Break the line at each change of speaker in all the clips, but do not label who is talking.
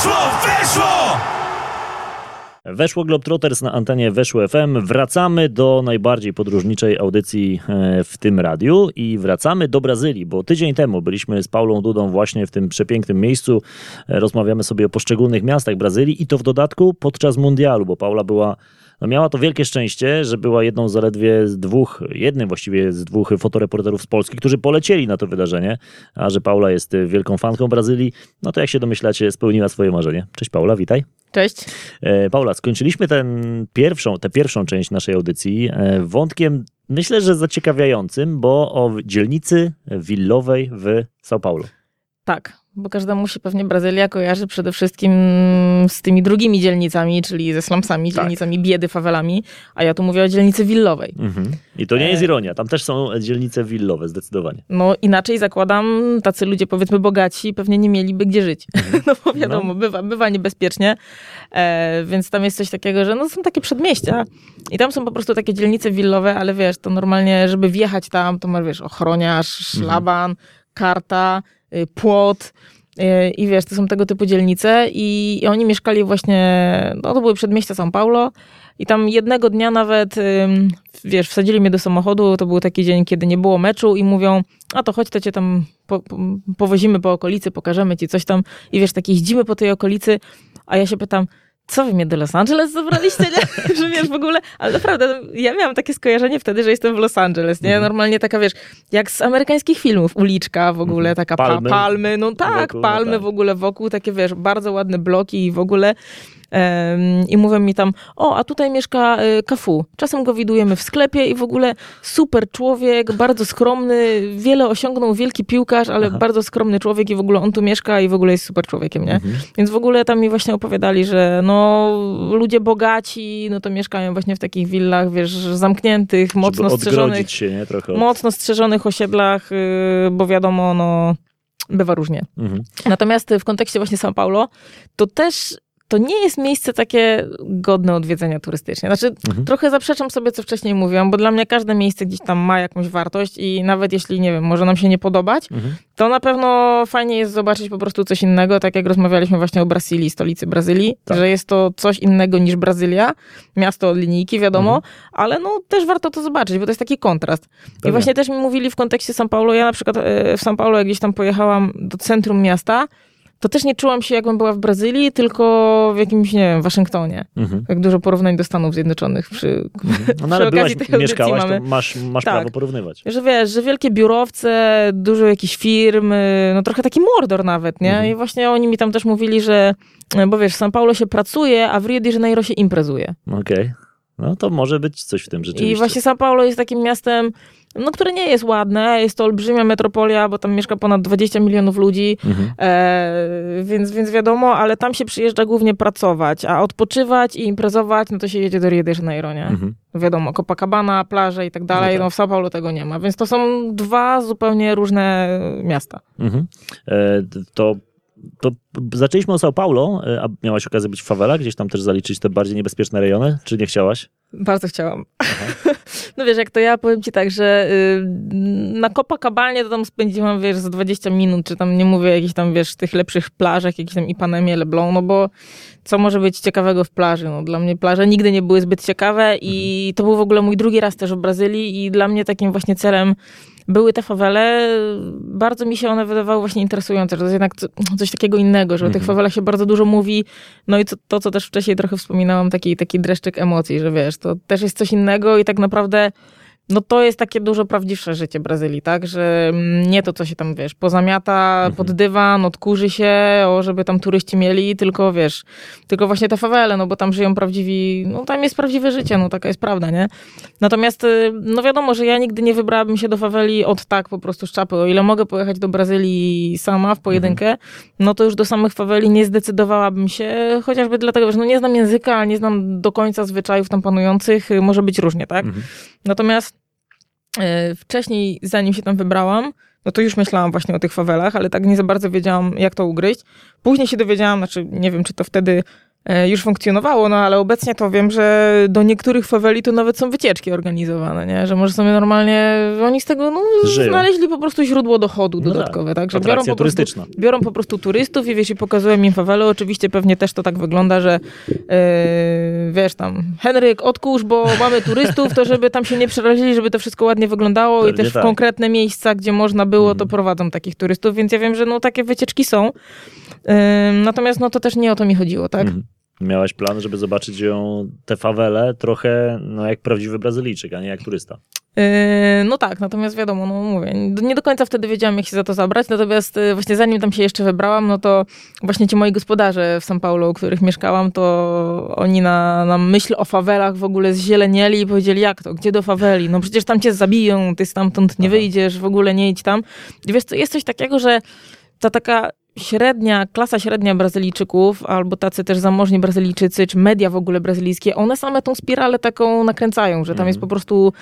Weszło, weszło!
Weszło Globetrotters na antenie Weszło FM. Wracamy do najbardziej podróżniczej audycji e, w tym radiu i wracamy do Brazylii, bo tydzień temu byliśmy z Paulą Dudą właśnie w tym przepięknym miejscu. E, Rozmawiamy sobie o poszczególnych miastach Brazylii i to w dodatku podczas mundialu, bo Paula była no miała to wielkie szczęście, że była jedną zaledwie z dwóch, jednym właściwie z dwóch fotoreporterów z Polski, którzy polecieli na to wydarzenie, a że Paula jest wielką fanką Brazylii, no to jak się domyślacie, spełniła swoje marzenie. Cześć Paula, witaj.
Cześć.
E, Paula, skończyliśmy ten pierwszą, tę pierwszą część naszej audycji e, wątkiem, myślę, że zaciekawiającym, bo o dzielnicy willowej w São Paulo.
Tak, bo każdemu się pewnie Brazylia kojarzy przede wszystkim z tymi drugimi dzielnicami, czyli ze slumsami,
Tak.
dzielnicami biedy, fawelami, a ja tu mówię o dzielnicy willowej.
Mhm. I to nie jest
E.
ironia, tam też są dzielnice willowe, zdecydowanie.
No inaczej zakładam, tacy ludzie powiedzmy bogaci pewnie nie mieliby gdzie żyć. No bo wiadomo, bywa, bywa niebezpiecznie, e, więc tam jest coś takiego, że no są takie przedmieścia i tam są po prostu takie dzielnice willowe, ale wiesz, to normalnie, żeby wjechać tam, to masz wiesz, ochroniarz, szlaban, karta, y, płot, i wiesz, to są tego typu dzielnice i, i oni mieszkali właśnie, no to były przedmieścia São Paulo i tam jednego dnia nawet, wiesz, wsadzili mnie do samochodu, to był taki dzień, kiedy nie było meczu i mówią, a to chodź, to cię tam po, po, powozimy po okolicy, pokażemy ci coś tam. I wiesz, takie jeździmy po tej okolicy, a ja się pytam, co wy mnie do Los Angeles zabraliście, nie? że wiesz, w ogóle, ale naprawdę, ja miałam takie skojarzenie wtedy, że jestem w Los Angeles, nie? Normalnie taka, wiesz, jak z amerykańskich filmów, uliczka w ogóle, taka pa-
Palmy
palmy, no tak,
wokół, no
palmy
tak.
w ogóle wokół, takie, wiesz, bardzo ładne bloki i w ogóle i mówią mi tam, o, a tutaj mieszka y, Kafu. Czasem go widujemy w sklepie i w ogóle super człowiek, bardzo skromny, wiele osiągnął, wielki piłkarz, ale
Aha.
bardzo skromny człowiek i w ogóle on tu mieszka i w ogóle jest super człowiekiem, nie?
Mhm.
Więc w ogóle tam mi właśnie opowiadali, że no ludzie bogaci, no to mieszkają właśnie w takich willach, wiesz, zamkniętych, mocno strzeżonych,
się, nie? Trochę od...
mocno strzeżonych osiedlach, y, bo wiadomo, no bywa różnie.
Mhm.
Natomiast w kontekście właśnie São Paulo, to też to nie jest miejsce takie godne odwiedzenia turystycznie. Znaczy,
Mhm.
trochę zaprzeczam sobie, co wcześniej mówiłam, bo dla mnie każde miejsce gdzieś tam ma jakąś wartość i nawet jeśli, nie wiem, może nam się nie podobać,
Mhm.
to na pewno fajnie jest zobaczyć po prostu coś innego, tak jak rozmawialiśmy właśnie o Brazylii, stolicy Brazylii,
Tak.
że jest to coś innego niż Brazylia, miasto od linijki, wiadomo,
Mhm.
ale no też warto to zobaczyć, bo to jest taki kontrast. I właśnie też mi mówili w kontekście São Paulo, ja na przykład e, w São Paulo, jak gdzieś tam pojechałam do centrum miasta, to też nie czułam się, jakbym była w Brazylii, tylko w jakimś, nie wiem, Waszyngtonie.
Mhm.
Jak dużo porównań do Stanów Zjednoczonych przy,
No, no, ale byłaś, mieszkałaś,
mamy.
to masz, masz
Tak.
prawo porównywać.
Że wiesz, że wielkie biurowce, dużo jakichś firm, no trochę taki mordor nawet, nie?
Mhm.
I właśnie oni mi tam też mówili, że, bo wiesz, w São Paulo się pracuje, a w Rio de Janeiro się imprezuje.
Okej. No to może być coś w tym rzeczywiście.
I właśnie São Paulo jest takim miastem, no, które nie jest ładne, jest to olbrzymia metropolia, bo tam mieszka ponad 20 milionów ludzi,
Mhm.
e, więc, więc wiadomo, ale tam się przyjeżdża głównie pracować, a odpoczywać i imprezować, no to się jedzie do Rio de Janeiro, nie?
Mhm.
Wiadomo, Copacabana, plaże i tak dalej,
tak.
no w São Paulo tego nie ma, więc to są dwa zupełnie różne miasta.
Mhm. E, to, to zaczęliśmy o São Paulo, e, a miałaś okazję być w fawelach, gdzieś tam też zaliczyć te bardziej niebezpieczne rejony, czy nie chciałaś?
Bardzo chciałam. No wiesz, jak to ja powiem ci tak, że y, na Copacabanie to tam spędziłam, wiesz, z 20 minut, czy tam nie mówię o jakichś tam, wiesz, tych lepszych plażach, jakichś tam Ipanemie, Leblon, no bo co może być ciekawego w plaży? No dla mnie plaże nigdy nie były zbyt ciekawe i to był w ogóle mój drugi raz też w Brazylii i dla mnie takim właśnie celem były te fawele. Bardzo mi się one wydawały właśnie interesujące, że to jest jednak co- coś takiego innego, że o tych
Mhm.
fawelach się bardzo dużo mówi. No i to, to, co też wcześniej trochę wspominałam, taki, taki dreszczyk emocji, że wiesz, to też jest coś innego i tak naprawdę no to jest takie dużo prawdziwsze życie Brazylii, tak? Że mm, nie to, co się tam, wiesz, pozamiata
Mhm.
pod dywan, odkurzy się, o, żeby tam turyści mieli, tylko, wiesz, tylko właśnie te fawele, no bo tam żyją prawdziwi, no tam jest prawdziwe życie, no taka jest prawda, nie? Natomiast, y, no wiadomo, że ja nigdy nie wybrałabym się do faweli od tak po prostu z czapy. O ile mogę pojechać do Brazylii sama w pojedynkę, no to już do samych faweli nie zdecydowałabym się, chociażby dlatego, że no nie znam języka, nie znam do końca zwyczajów tam panujących, y, może być różnie, tak?
Mhm.
Natomiast wcześniej, zanim się tam wybrałam, no to już myślałam właśnie o tych fawelach, ale tak nie za bardzo wiedziałam, jak to ugryźć. Później się dowiedziałam, znaczy nie wiem, czy to wtedy e, już funkcjonowało, no ale obecnie to wiem, że do niektórych faweli to nawet są wycieczki organizowane, nie? Że może sobie normalnie, oni z tego no, znaleźli po prostu źródło dochodu no dodatkowe, tak?
Że biorą po, prostu,
biorą po prostu turystów i wiesz, i pokazują im fawele. Oczywiście pewnie też to tak wygląda, że yy, wiesz tam, Henryk, odkurz, bo mamy turystów, to żeby tam się nie przerazili, żeby to wszystko ładnie wyglądało Pewnie i też w tak. konkretne miejsca, gdzie można było, to mhm. prowadzą takich turystów, więc ja wiem, że no takie wycieczki są. Natomiast no to też nie o to mi chodziło, tak? Mhm.
Miałaś plan, żeby zobaczyć ją, te fawele, trochę no, jak prawdziwy Brazylijczyk, a nie jak turysta.
Yy, no tak, natomiast wiadomo, no mówię, nie do końca wtedy wiedziałam, jak się za to zabrać, natomiast yy, właśnie zanim tam się jeszcze wybrałam, no to właśnie ci moi gospodarze w São Paulo, u których mieszkałam, to oni na, na myśl o fawelach w ogóle zzielenieli i powiedzieli, jak to, gdzie do faweli? No przecież tam cię zabiją, ty stamtąd nie Aha. wyjdziesz, w ogóle nie idź tam. I wiesz, to jest coś takiego, że ta taka średnia, klasa średnia Brazylijczyków, albo tacy też zamożni Brazylijczycy, czy media w ogóle brazylijskie, one same tą spiralę taką nakręcają, że tam jest mhm. po prostu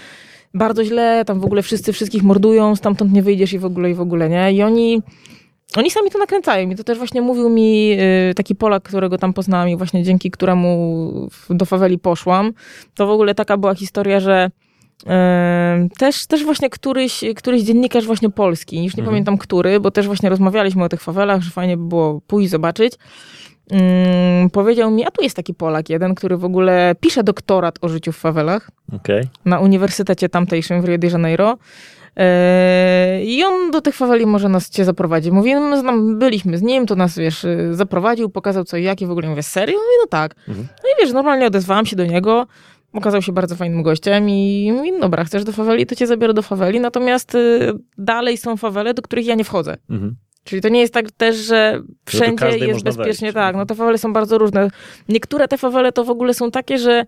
bardzo źle, tam w ogóle wszyscy wszystkich mordują, stamtąd nie wyjdziesz i w ogóle, i w ogóle, nie? I oni... Oni sami to nakręcają i to też właśnie mówił mi y, taki Polak, którego tam poznałam i właśnie dzięki któremu do faweli poszłam. To w ogóle taka była historia, że też, też właśnie któryś, któryś dziennikarz właśnie polski, już nie mhm. pamiętam który, bo też właśnie rozmawialiśmy o tych fawelach, że fajnie by było pójść zobaczyć. Um, powiedział mi, a tu jest taki Polak jeden, który w ogóle pisze doktorat o życiu w fawelach okay. na uniwersytecie tamtejszym w Rio de Janeiro. E, I on do tych faweli może nas cię zaprowadzi. Mówi, no, znam, byliśmy z nim, to nas, wiesz, zaprowadził, pokazał co i jak i w ogóle mówię, serio? No i no tak. Mhm. No i wiesz, normalnie odezwałam się do niego, okazał się bardzo fajnym gościem i mówi, no dobra, chcesz do faweli, to cię zabiorę do faweli, natomiast y, dalej są fawele, do których ja nie wchodzę. Mhm. Czyli to nie jest tak też, że wszędzie jest bezpiecznie. Wejść. Tak, no te fawele są bardzo różne. Niektóre te fawele to w ogóle są takie, że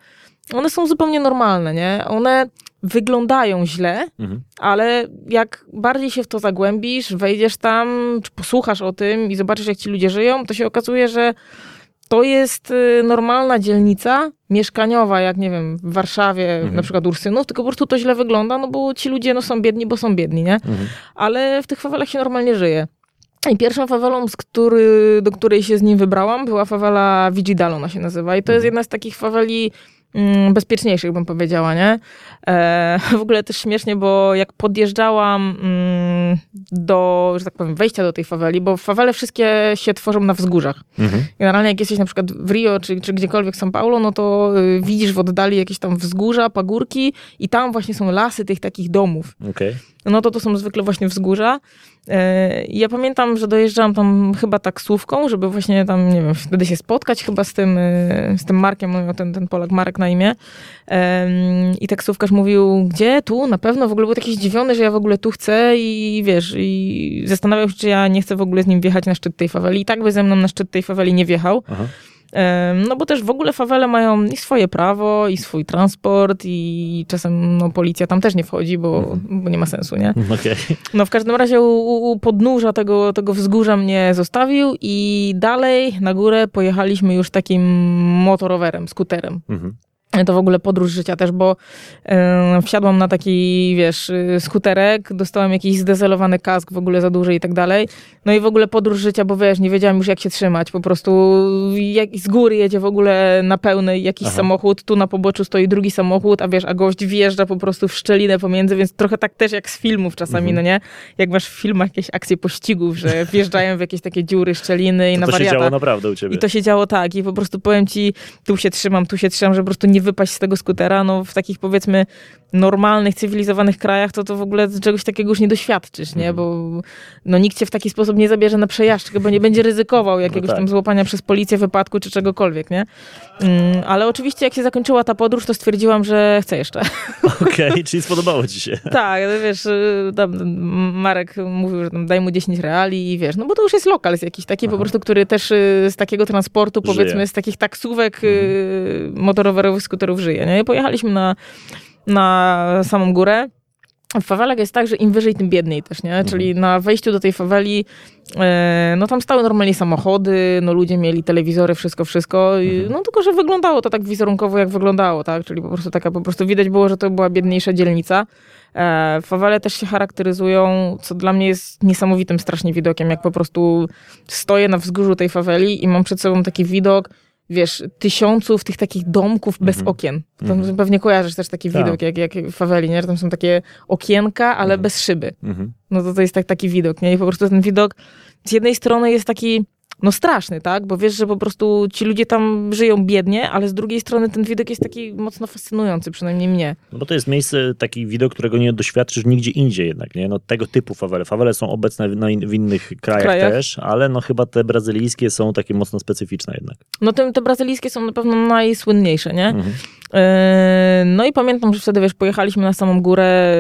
one są zupełnie normalne, nie? One wyglądają źle, mhm. ale jak bardziej się w to zagłębisz, wejdziesz tam, czy posłuchasz o tym i zobaczysz, jak ci ludzie żyją, to się okazuje, że to jest y, normalna dzielnica mieszkaniowa, jak nie wiem, w Warszawie, mhm. na przykład Ursynów, tylko po prostu to źle wygląda, no bo ci ludzie no, są biedni, bo są biedni, nie? Mhm. Ale w tych fawelach się normalnie żyje. I pierwszą fawelą, z który, do której się z nim wybrałam, była fawela Vigidal, ona się nazywa. I to mhm. jest jedna z takich faweli bezpieczniejszych, bym powiedziała, nie? E, w ogóle też śmiesznie, bo jak podjeżdżałam mm, do, że tak powiem, wejścia do tej faweli, bo fawele wszystkie się tworzą na wzgórzach. Mhm. Generalnie jak jesteś na przykład w Rio, czy, czy gdziekolwiek w São Paulo, no to y, widzisz w oddali jakieś tam wzgórza, pagórki i tam właśnie są lasy tych takich domów. Okay no to to są zwykle właśnie wzgórza. E, ja pamiętam, że dojeżdżałam tam chyba taksówką, żeby właśnie tam, nie wiem, wtedy się spotkać chyba z tym, e, z tym Markiem, miał ten, ten Polak Marek na imię. I taksówkarz mówił, gdzie? Tu? Na pewno? W ogóle był taki zdziwiony, że ja w ogóle tu chcę i wiesz, i zastanawiał się, czy ja nie chcę w ogóle z nim wjechać na szczyt tej faweli. I tak by ze mną na szczyt tej faweli nie wjechał. Aha. No bo też w ogóle fawele mają i swoje prawo, i swój transport, i czasem no, policja tam też nie wchodzi, bo, mhm. bo nie ma sensu, nie? Okay. No w każdym razie u, u podnóża tego, tego wzgórza mnie zostawił i dalej na górę pojechaliśmy już takim motorowerem, skuterem. Mhm to w ogóle podróż życia też, bo yy, wsiadłam na taki, wiesz, skuterek, dostałam jakiś zdezelowany kask w ogóle za duży i tak dalej. No i w ogóle podróż życia, bo wiesz, nie wiedziałam już jak się trzymać. Po prostu jak, z góry jedzie w ogóle na pełnej jakiś Aha. samochód, tu na poboczu stoi drugi samochód, a wiesz, a gość wjeżdża po prostu w szczelinę pomiędzy, więc trochę tak też jak z filmów czasami, mhm. no nie? Jak masz w filmach jakieś akcje pościgów, że wjeżdżają w jakieś takie dziury, szczeliny i to na to wariata.
To się działo naprawdę u ciebie.
I to się działo tak i po prostu powiem ci, tu się trzymam, tu się trzymam, że po prostu nie wypaść z tego skutera, no w takich powiedzmy normalnych, cywilizowanych krajach, to to w ogóle czegoś takiego już nie doświadczysz, nie? Mhm. Bo no, nikt cię w taki sposób nie zabierze na przejażdżkę, bo nie będzie ryzykował no jakiegoś no tak. tam złapania przez policję, wypadku czy czegokolwiek, nie? Mm, ale oczywiście jak się zakończyła ta podróż, to stwierdziłam, że chcę jeszcze.
Okej, okay, czyli spodobało ci się.
tak, wiesz, tam Marek mówił, że tam daj mu 10 reali i wiesz, no bo to już jest lokal jakiś taki Aha. po prostu, który też y, z takiego transportu, powiedzmy, żyje. z takich taksówek y, mhm. motorowerowych, skuterów żyje, nie? Pojechaliśmy na na samą górę. W fawelach jest tak, że im wyżej, tym biedniej też, nie? Czyli mhm. na wejściu do tej faweli, e, no tam stały normalnie samochody, no ludzie mieli telewizory, wszystko, wszystko. Mhm. No tylko, że wyglądało to tak wizerunkowo, jak wyglądało, tak? Czyli po prostu taka, po prostu widać było, że to była biedniejsza dzielnica. E, fawele też się charakteryzują, co dla mnie jest niesamowitym strasznie widokiem, jak po prostu stoję na wzgórzu tej faweli i mam przed sobą taki widok, wiesz, tysiąców tych takich domków bez
Mhm.
okien. Tam
Mhm.
pewnie kojarzysz też taki
Tak.
widok, jak, jak w faweli, nie? że tam są takie okienka, ale
Mhm.
bez szyby.
Mhm.
No to to jest tak, taki widok, nie? I po prostu ten widok z jednej strony jest taki, no straszny, tak? Bo wiesz, że po prostu ci ludzie tam żyją biednie, ale z drugiej strony ten widok jest taki mocno fascynujący, przynajmniej mnie.
No bo to jest miejsce, taki widok, którego nie doświadczysz nigdzie indziej jednak, nie? No tego typu fawele. Fawele są obecne w, innych krajach,
Krajach.
też, ale no chyba te brazylijskie są takie mocno specyficzne jednak.
No te, te brazylijskie są na pewno najsłynniejsze, nie?
Mhm.
Yy, No i pamiętam, że wtedy, wiesz, pojechaliśmy na samą górę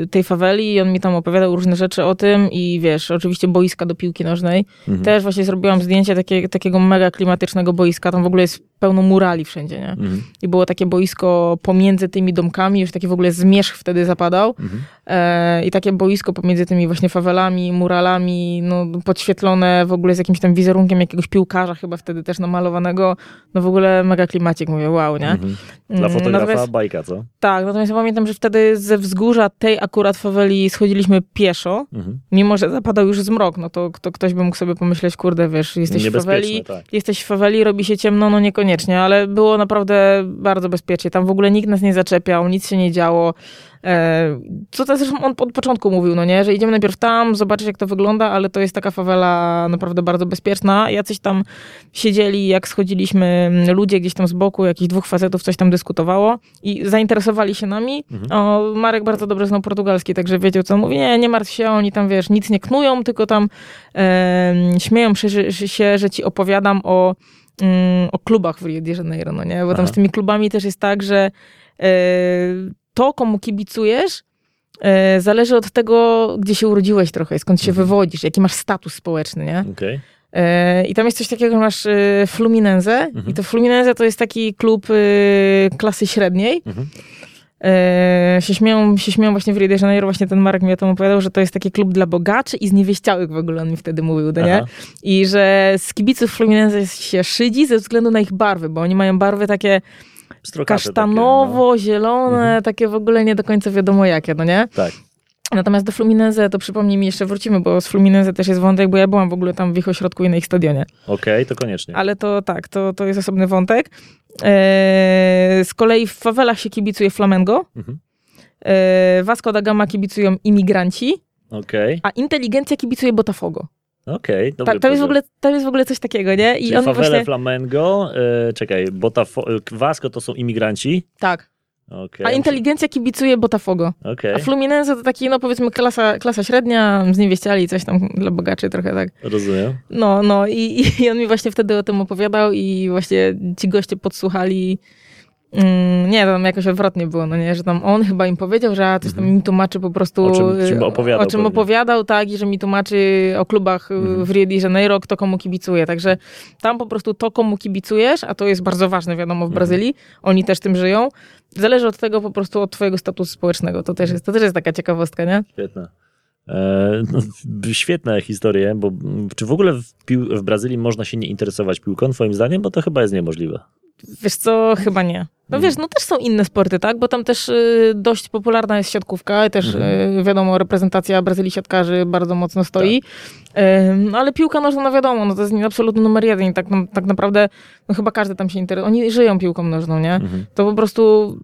yy, tej faweli i on mi tam opowiadał różne rzeczy o tym i wiesz, oczywiście boiska do piłki nożnej.
Mhm.
Też właśnie zrobiłam zdjęcie takie, takiego mega klimatycznego boiska, tam w ogóle jest pełno murali wszędzie, nie?
Mhm.
I było takie boisko pomiędzy tymi domkami, już taki w ogóle zmierzch wtedy zapadał.
Mhm.
E, I takie boisko pomiędzy tymi właśnie fawelami, muralami, no podświetlone w ogóle z jakimś tam wizerunkiem jakiegoś piłkarza chyba wtedy też namalowanego. No w ogóle mega klimacik, mówię, wow, nie?
Mhm. Dla
Mm,
fotografa
Natomiast,
bajka, co?
tak, natomiast ja pamiętam, że wtedy ze wzgórza tej akurat faweli schodziliśmy pieszo,
Mhm.
mimo że zapadał już zmrok, no to, to ktoś by mógł sobie pomyśleć, kurde, wiesz, jesteś w faweli,
tak.
jesteś w faweli, robi się ciemno, no niekoniecznie, ale było naprawdę bardzo bezpiecznie. Tam w ogóle nikt nas nie zaczepiał, nic się nie działo. E, co też zresztą on od początku mówił, no nie, że idziemy najpierw tam, zobaczyć jak to wygląda, ale to jest taka fawela naprawdę bardzo bezpieczna. Jacyś tam siedzieli, jak schodziliśmy, ludzie gdzieś tam z boku, jakichś dwóch facetów coś tam dyskutowało i zainteresowali się nami.
Mhm.
O, Marek bardzo dobrze znał portugalski, także wiedział, co mówi. Nie, nie martw się, oni tam, wiesz, nic nie knują, tylko tam em, śmieją się, że ci opowiadam o, mm, o klubach w Rio de Janeiro, no nie? Bo tam
Aha.
z tymi klubami też jest tak, że e, to, komu kibicujesz, e, zależy od tego, gdzie się urodziłeś trochę, skąd się
Mhm.
wywodzisz, jaki masz status społeczny, nie?
Okej.
E, I tam jest coś takiego, że masz e, Fluminense
Mhm.
i to Fluminense to jest taki klub e, klasy średniej.
Mhm.
E, się, śmieją, się śmieją właśnie w Rio de Janeiro, właśnie ten Marek mi o tym opowiadał, że to jest taki klub dla bogaczy i zniewieściałych w ogóle, on mi wtedy mówił, no nie? I że z kibiców Fluminense się szydzi ze względu na ich barwy, bo oni mają barwy takie kasztanowo, zielone,
Mhm.
takie w ogóle nie do końca wiadomo jakie, no nie?
Takie, no. Tak.
Natomiast do Fluminense, to przypomnij mi, jeszcze wrócimy, bo z Fluminense też jest wątek, bo ja byłam w ogóle tam w ich ośrodku i na ich stadionie.
Okej, to koniecznie.
Ale to tak, to, to jest osobny wątek. Eee, z kolei w fawelach się kibicuje Flamengo.
Mhm.
Eee, Vasco da Gama kibicują imigranci,
Okej,
a inteligencja kibicuje Botafogo.
okej. dobry
Tak, tam, jest w ogóle, tam jest w ogóle coś takiego, nie? I
Czyli
on
fawele
właśnie...
Flamengo, e, czekaj, Botafo, Vasco to są imigranci.
Tak.
Okej.
A inteligencja kibicuje Botafogo.
Okej,
A Fluminense to taki, no powiedzmy, klasa, klasa średnia, zniewieściali, coś tam dla bogaczy trochę tak.
rozumiem.
No, no i, i on mi właśnie wtedy o tym opowiadał i właśnie ci goście podsłuchali. Mm, nie, tam jakoś odwrotnie było, no nie, że tam on chyba im powiedział, że coś tam
Mhm.
mi tłumaczy po prostu...
O czym- czym
y,
opowiadał
O czym opowiadał, tak, i że mi tłumaczy o klubach y,
Mhm.
w Rio de Janeiro, kto komu kibicuje. Także tam po prostu to, komu kibicujesz, a to jest bardzo ważne, wiadomo, w
Mhm.
Brazylii, oni też tym żyją, zależy od tego po prostu od twojego statusu społecznego. To też jest, to też jest taka ciekawostka, nie?
Świetne. E, no, w- świetne historie, bo czy w ogóle w, pił- w Brazylii można się nie interesować piłką, twoim zdaniem? Bo to chyba jest niemożliwe.
Wiesz co, chyba nie. No
Mhm.
wiesz, no też są inne sporty, tak? Bo tam też y, dość popularna jest siatkówka i też
Mhm.
y, wiadomo, reprezentacja Brazylii siatkarzy bardzo mocno stoi.
Tak.
Ym, no ale piłka nożna, no wiadomo, no to jest absolutny numer jeden i tak, no, tak naprawdę no chyba każdy tam się interesuje. Oni żyją piłką nożną, nie?
Mhm.
To po prostu...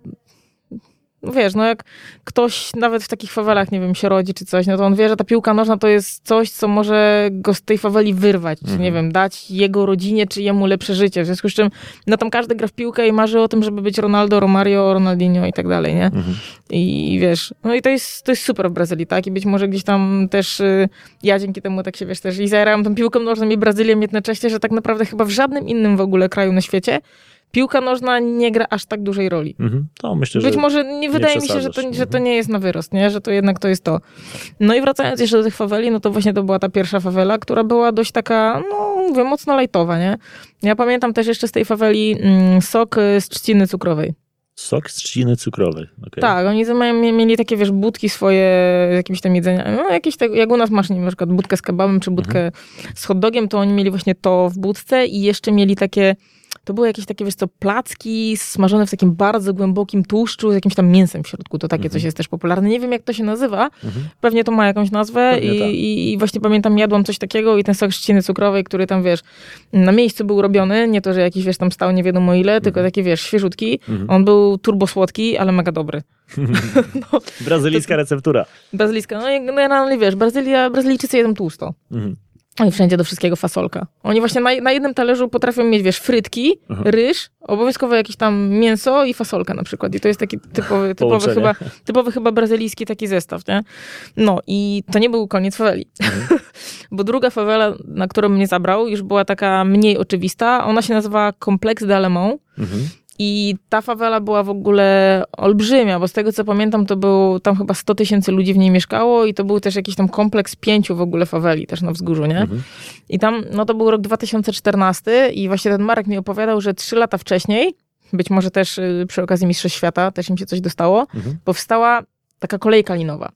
No wiesz, no jak ktoś nawet w takich fawelach, nie wiem, się rodzi czy coś, no to on wie, że ta piłka nożna to jest coś, co może go z tej faweli wyrwać, czy
Mhm.
nie wiem, dać jego rodzinie, czy jemu lepsze życie. W związku z czym, no tam każdy gra w piłkę i marzy o tym, żeby być Ronaldo, Romario, Ronaldinho i tak dalej, nie?
Mhm.
I wiesz, no i to jest, to jest super w Brazylii, tak? I być może gdzieś tam też y, ja dzięki temu tak się, wiesz, też i zajarałem tą piłką nożną i Brazylią jednocześnie, że tak naprawdę chyba w żadnym innym w ogóle kraju na świecie piłka nożna nie gra aż tak dużej roli.
Mhm. To myślę,
Być może nie wydaje mi się, że to, że to
Mhm.
nie jest na wyrost, nie? że to jednak to jest to. No i wracając jeszcze do tych faweli, no to właśnie to była ta pierwsza fawela, która była dość taka, no mówię, mocno lajtowa, nie? Ja pamiętam też jeszcze z tej faweli mm, sok y, z trzciny cukrowej.
sok z trzciny cukrowej. Okay.
Tak, oni mają, mie- mieli takie, wiesz, budki swoje z jakimś tam jedzeniem. No jakieś tak, jak u nas masz, nie wiem, na przykład budkę z kebabem czy budkę
Mhm.
z hot dogiem, to oni mieli właśnie to w budce i jeszcze mieli takie to były jakieś takie, wiesz co, placki smażone w takim bardzo głębokim tłuszczu z jakimś tam mięsem w środku. To takie
Mhm.
coś jest też popularne. Nie wiem, jak to się nazywa.
Mhm.
Pewnie to ma jakąś nazwę i,
tak.
i, i właśnie pamiętam, jadłam coś takiego i ten sok trzciny cukrowej, który tam, wiesz, na miejscu był robiony, nie to, że jakiś, wiesz, tam stał nie wiadomo ile, tylko taki, wiesz, świeżutki.
Mhm.
On był turbosłodki, ale mega dobry. no,
Brazylijska receptura.
brazylijska. No generalnie, wiesz, Brazylia, Brazylijczycy jedzą tłusto.
Mhm.
I wszędzie do wszystkiego fasolka. Oni właśnie na, na jednym talerzu potrafią mieć, wiesz, frytki,
Aha.
ryż, obowiązkowo jakieś tam mięso i fasolka na przykład. I to jest taki typowy, typowy, chyba, typowy chyba brazylijski taki zestaw, nie? No i to nie był koniec faweli.
Mhm.
Bo druga fawela, na którą mnie zabrał, już była taka mniej oczywista. Ona się nazywa Complexe d'Alemont.
Mhm.
I ta fawela była w ogóle olbrzymia, bo z tego co pamiętam, to był tam chyba 100 tysięcy ludzi w niej mieszkało i to był też jakiś tam kompleks pięciu w ogóle faweli, też na wzgórzu, nie?
Mhm.
I tam, no to był rok 2014 i właśnie ten Marek mi opowiadał, że trzy lata wcześniej, być może też y, przy okazji Mistrzostw Świata, też im się coś dostało,
Mhm.
powstała taka kolejka linowa,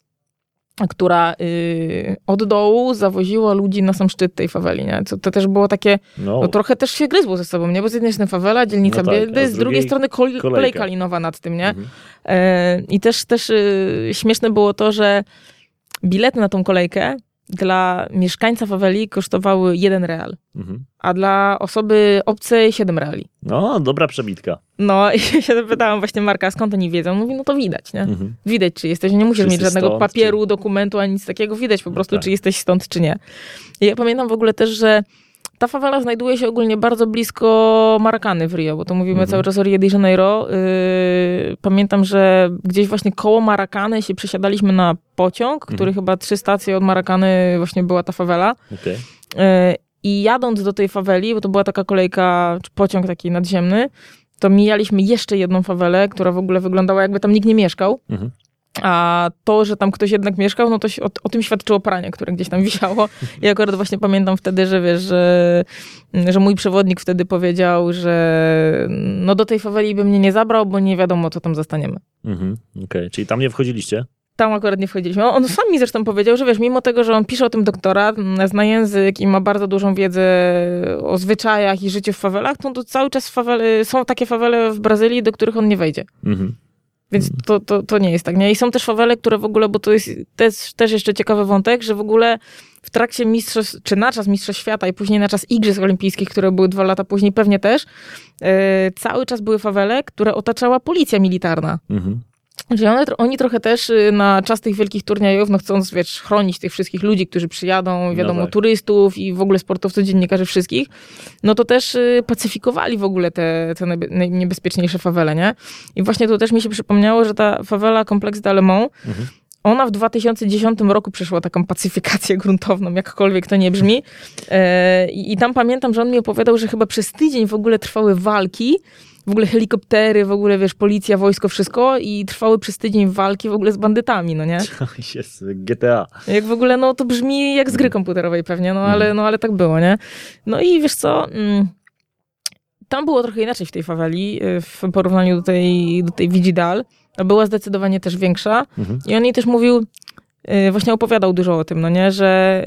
która y, od dołu zawoziła ludzi na sam szczyt tej faweli, nie? Co, to też było takie,
No,
no trochę też się gryzło ze sobą, nie? Bo z jednej strony fawela, dzielnica
No tak,
Biedy,
z
z drugiej strony kol-
kolejka.
linowa nad tym, nie?
Mhm.
E, I też, też y, śmieszne było to, że bilety na tą kolejkę dla mieszkańca faweli kosztowały jeden real,
Mhm.
a dla osoby obcej 7 reali.
No, dobra przebitka.
No i się zapytałam właśnie Marka, skąd oni wiedzą? Mówi, no to widać, nie?
Mhm.
Widać, czy jesteś, nie musisz
Wszyscy
mieć żadnego
stąd,
papieru, dokumentu, ani nic takiego. Widać po
No
prostu,
tak.
czy jesteś stąd, czy nie. I ja pamiętam w ogóle też, że ta fawela znajduje się ogólnie bardzo blisko Maracany w Rio, bo to mówimy
Mhm.
cały czas o Rio de Janeiro. Yy, pamiętam, że gdzieś właśnie koło Maracany się przesiadaliśmy na pociąg, który
Mhm.
chyba trzy stacje od Maracany właśnie była ta fawela.
Okej.
Yy, I jadąc do tej faweli, bo to była taka kolejka, czy pociąg taki nadziemny, to mijaliśmy jeszcze jedną fawelę, która w ogóle wyglądała jakby tam nikt nie mieszkał.
Mhm.
A to, że tam ktoś jednak mieszkał, no to się- o, o tym świadczyło pranie, które gdzieś tam wisiało. I akurat właśnie pamiętam wtedy, że wiesz, że, że mój przewodnik wtedy powiedział, że no do tej faweli by mnie nie zabrał, bo nie wiadomo, co tam zastaniemy.
Mhm. Okej, czyli tam nie wchodziliście?
Tam akurat nie wchodziliśmy. On sam mi zresztą powiedział, że wiesz, mimo tego, że on pisze o tym doktorat, m, zna język i ma bardzo dużą wiedzę o zwyczajach i życiu w fawelach, to, to cały czas fawele, są takie fawele w Brazylii, do których on nie wejdzie.
Mhm.
Więc to, to, to nie jest tak. Nie? I są też fawele, które w ogóle, bo to jest też, też jeszcze ciekawy wątek, że w ogóle w trakcie mistrzostw, czy na czas Mistrzostw Świata i później na czas Igrzysk Olimpijskich, które były dwa lata później, pewnie też, e, cały czas były fawele, które otaczała policja militarna.
Mhm.
Czyli one, oni trochę też y, na czas tych wielkich turniejów, no chcąc, wiesz, chronić tych wszystkich ludzi, którzy przyjadą, wiadomo,
tak.
turystów i w ogóle sportowców, dziennikarzy, wszystkich, no to też y, pacyfikowali w ogóle te, te najniebezpieczniejsze fawele, nie? I właśnie tu też mi się przypomniało, że ta fawela Complexe d'Alemont,
Mhm.
ona w 2010 roku przeszła taką pacyfikację gruntowną, jakkolwiek to nie brzmi. E, i tam pamiętam, że on mi opowiadał, że chyba przez tydzień w ogóle trwały walki, w ogóle helikoptery, w ogóle, wiesz, policja, wojsko, wszystko i trwały przez tydzień walki w ogóle z bandytami, no nie?
Jest GTA.
Jak w ogóle, no to brzmi jak z gry komputerowej pewnie, no ale,
Mhm.
no, ale tak było, nie? No i wiesz co, mm, tam było trochę inaczej w tej faweli y, w porównaniu do tej, do tej Vigidal. Była zdecydowanie też większa
Mhm.
i on jej też mówił, y, właśnie opowiadał dużo o tym, no nie, że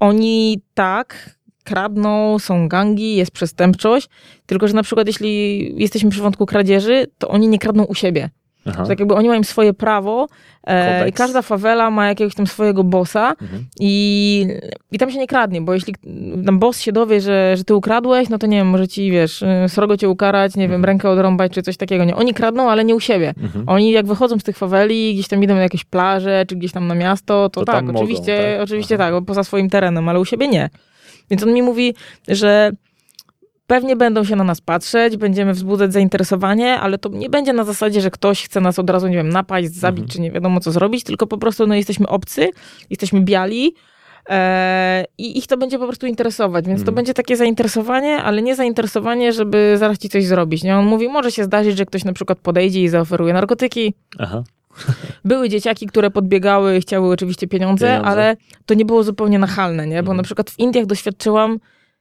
oni tak kradną, są gangi, jest przestępczość, tylko że na przykład jeśli jesteśmy przy wątku kradzieży, to oni nie kradną u siebie.
Aha.
Tak jakby oni mają swoje prawo e, i każda fawela ma jakiegoś tam swojego bossa
Mhm.
i, i tam się nie kradnie, bo jeśli tam boss się dowie, że, że ty ukradłeś, no to nie wiem, może ci, wiesz, y, srogo cię ukarać, nie wiem,
Mhm.
rękę odrąbać czy coś takiego. Nie, oni kradną, ale nie u siebie.
Mhm.
Oni jak wychodzą z tych faweli, gdzieś tam idą na jakieś plaże, czy gdzieś tam na miasto, to,
To
tak,
tam mogą,
oczywiście,
tak?
oczywiście
Aha.
tak, poza swoim terenem, ale u siebie nie. Więc on mi mówi, że pewnie będą się na nas patrzeć, będziemy wzbudzać zainteresowanie, ale to nie będzie na zasadzie, że ktoś chce nas od razu, nie wiem, napaść, zabić,
Mhm.
czy nie wiadomo co zrobić, tylko po prostu no, jesteśmy obcy, jesteśmy biali, e, i ich to będzie po prostu interesować, więc to
Mhm.
będzie takie zainteresowanie, ale nie zainteresowanie, żeby zaraz ci coś zrobić. Nie? On mówi, może się zdarzyć, że ktoś na przykład podejdzie i zaoferuje narkotyki.
Aha.
Były dzieciaki, które podbiegały i chciały oczywiście pieniądze,
Pieniądze.
ale to nie było zupełnie nachalne, nie? Bo
Mhm.
na przykład w Indiach doświadczyłam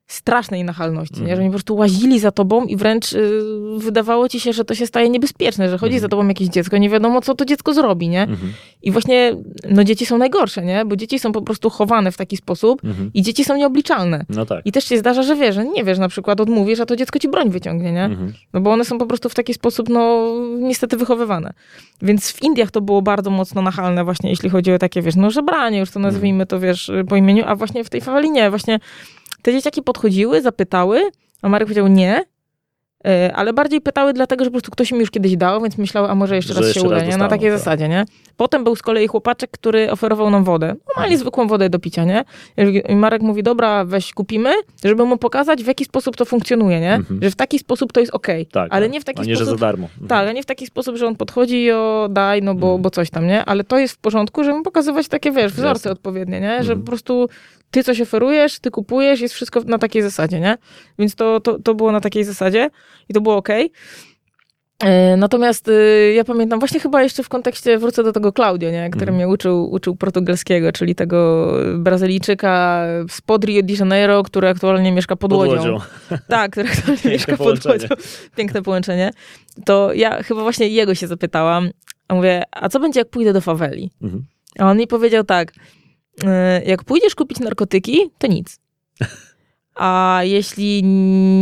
strasznej nachalności, nie? że oni po prostu łazili za tobą i wręcz y, wydawało ci się, że to się staje niebezpieczne, że chodzi
Mhm.
za tobą jakieś dziecko, nie wiadomo, co to dziecko zrobi, nie?
Mhm.
I właśnie, no dzieci są najgorsze, nie? Bo dzieci są po prostu chowane w taki sposób
Mhm.
i dzieci są nieobliczalne.
No tak.
I też się zdarza, że wiesz, że nie wiesz, na przykład odmówisz, a to dziecko ci broń wyciągnie, nie?
Mhm.
No bo one są po prostu w taki sposób, no niestety wychowywane. Więc w Indiach to było bardzo mocno nachalne właśnie, jeśli chodzi o takie, wiesz, no żebranie, już to nazwijmy to, wiesz, po imieniu, a właśnie w tej faweli nie. Właśnie te dzieciaki podchodziły, zapytały, a Marek powiedział nie, e, ale bardziej pytały dlatego, że po prostu ktoś im już kiedyś dał, więc myślały, a może jeszcze
Że
raz
jeszcze
się uda,
raz
nie? Na takiej
tak.
zasadzie, nie? Potem był z kolei chłopaczek, który oferował nam wodę. Normalnie zwykłą wodę do picia, nie? I Marek mówi, dobra, weź kupimy, żeby mu pokazać, w jaki sposób to funkcjonuje, nie?
Mhm.
Że w taki sposób to jest okej,
Tak.
ale
tak.
nie w taki
A nie, że
sposób...
za darmo. Mhm.
Tak, ale nie w taki sposób, że on podchodzi i o daj, no bo,
Mhm.
bo coś tam, nie? Ale to jest w porządku, żeby mu pokazywać takie, wiesz, wzorce
Jasne.
odpowiednie, nie? Że
Mhm.
po prostu ty coś oferujesz, ty kupujesz, jest wszystko na takiej zasadzie, nie? Więc to, to, to było na takiej zasadzie i to było okej. E, Natomiast y, ja pamiętam, właśnie chyba jeszcze w kontekście, wrócę do tego Claudio, nie? który
Mhm.
mnie uczył, uczył portugalskiego, czyli tego Brazylijczyka spod Rio de Janeiro, który aktualnie mieszka pod,
Pod
łodzią.
łodzią.
Tak, który aktualnie
Piękne
mieszka pod
połączenie.
łodzią. Piękne połączenie. To ja chyba właśnie jego się zapytałam, a mówię, a co będzie jak pójdę do faweli?
Mhm.
A on mi powiedział tak, jak pójdziesz kupić narkotyki, to nic. A jeśli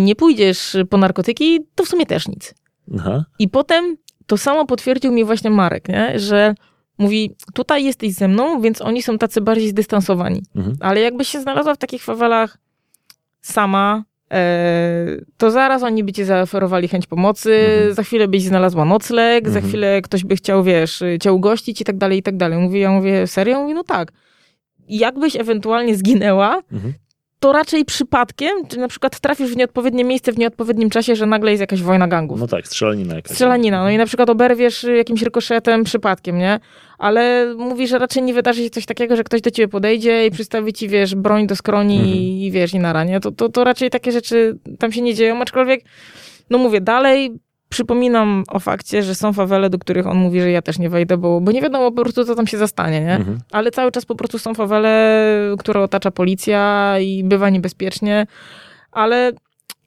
nie pójdziesz po narkotyki, to w sumie też nic.
Aha.
I potem to samo potwierdził mi właśnie Marek, nie? że mówi, tutaj jesteś ze mną, więc oni są tacy bardziej zdystansowani.
Mhm.
Ale jakbyś się znalazła w takich fawelach sama, e, to zaraz oni by ci zaoferowali chęć pomocy,
Mhm.
za chwilę byś znalazła nocleg, za
Mhm.
chwilę ktoś by chciał, wiesz, cię ugościć i tak dalej, i tak dalej. Mówi, ja mówię, serio? Mówi, no tak. Jakbyś ewentualnie zginęła,
Mhm.
to raczej przypadkiem, czy na przykład trafisz w nieodpowiednie miejsce w nieodpowiednim czasie, że nagle jest jakaś wojna gangów.
No tak, strzelanina jakaś.
Strzelanina, no i na przykład oberwiesz jakimś rykoszetem przypadkiem, nie? Ale mówi, że raczej nie wydarzy się coś takiego, że ktoś do ciebie podejdzie i przystawi ci, wiesz, broń do skroni
Mhm.
i wiesz, i na ranie. To, to, to raczej takie rzeczy tam się nie dzieją, aczkolwiek, no mówię, dalej przypominam o fakcie, że są fawele, do których on mówi, że ja też nie wejdę, bo, bo nie wiadomo po prostu, co tam się zastanie, nie?
Mhm.
Ale cały czas po prostu są fawele, które otacza policja i bywa niebezpiecznie, ale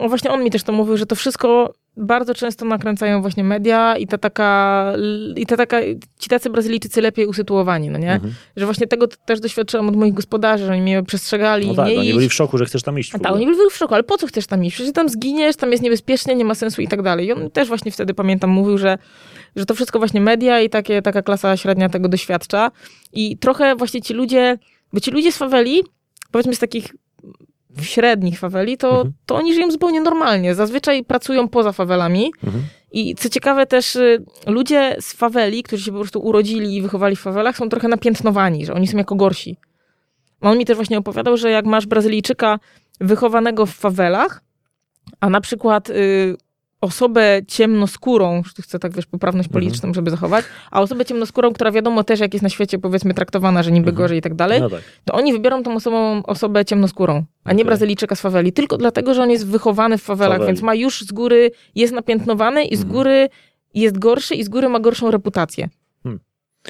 no właśnie on mi też to mówił, że to wszystko bardzo często nakręcają właśnie media i ta taka, i ta taka ci tacy Brazylijczycy lepiej usytuowani, no nie?
Mhm.
Że właśnie tego też doświadczyłam od moich gospodarzy, że oni mnie przestrzegali
No tak,
nie
oni
iść.
byli w szoku, że chcesz tam iść.
tak, oni byli w szoku, ale po co chcesz tam iść? Przecież tam zginiesz, tam jest niebezpiecznie, nie ma sensu i tak dalej. I on też właśnie wtedy, pamiętam, mówił, że, że to wszystko właśnie media i takie, taka klasa średnia tego doświadcza. I trochę właśnie ci ludzie, bo ci ludzie z faweli, powiedzmy z takich średnich faweli, to,
Mhm.
to oni żyją zupełnie normalnie. Zazwyczaj pracują poza fawelami.
Mhm.
I co ciekawe też, y, ludzie z faweli, którzy się po prostu urodzili i wychowali w fawelach, są trochę napiętnowani, że oni są jako gorsi. On mi też właśnie opowiadał, że jak masz Brazylijczyka wychowanego w fawelach, a na przykład y, osobę ciemnoskórą, tu chcę tak wiesz, poprawność
Mhm.
polityczną, żeby zachować, a osobę ciemnoskórą, która wiadomo też jak jest na świecie powiedzmy traktowana, że niby
Mhm.
gorzej i tak dalej,
No tak.
to oni wybiorą tą osobą, osobę ciemnoskórą, a nie
Okej.
Brazylijczyka z faweli, tylko dlatego, że on jest wychowany w fawelach,
Faweli.
więc ma już z góry, jest napiętnowany i z
Mhm.
góry jest gorszy i z góry ma gorszą reputację.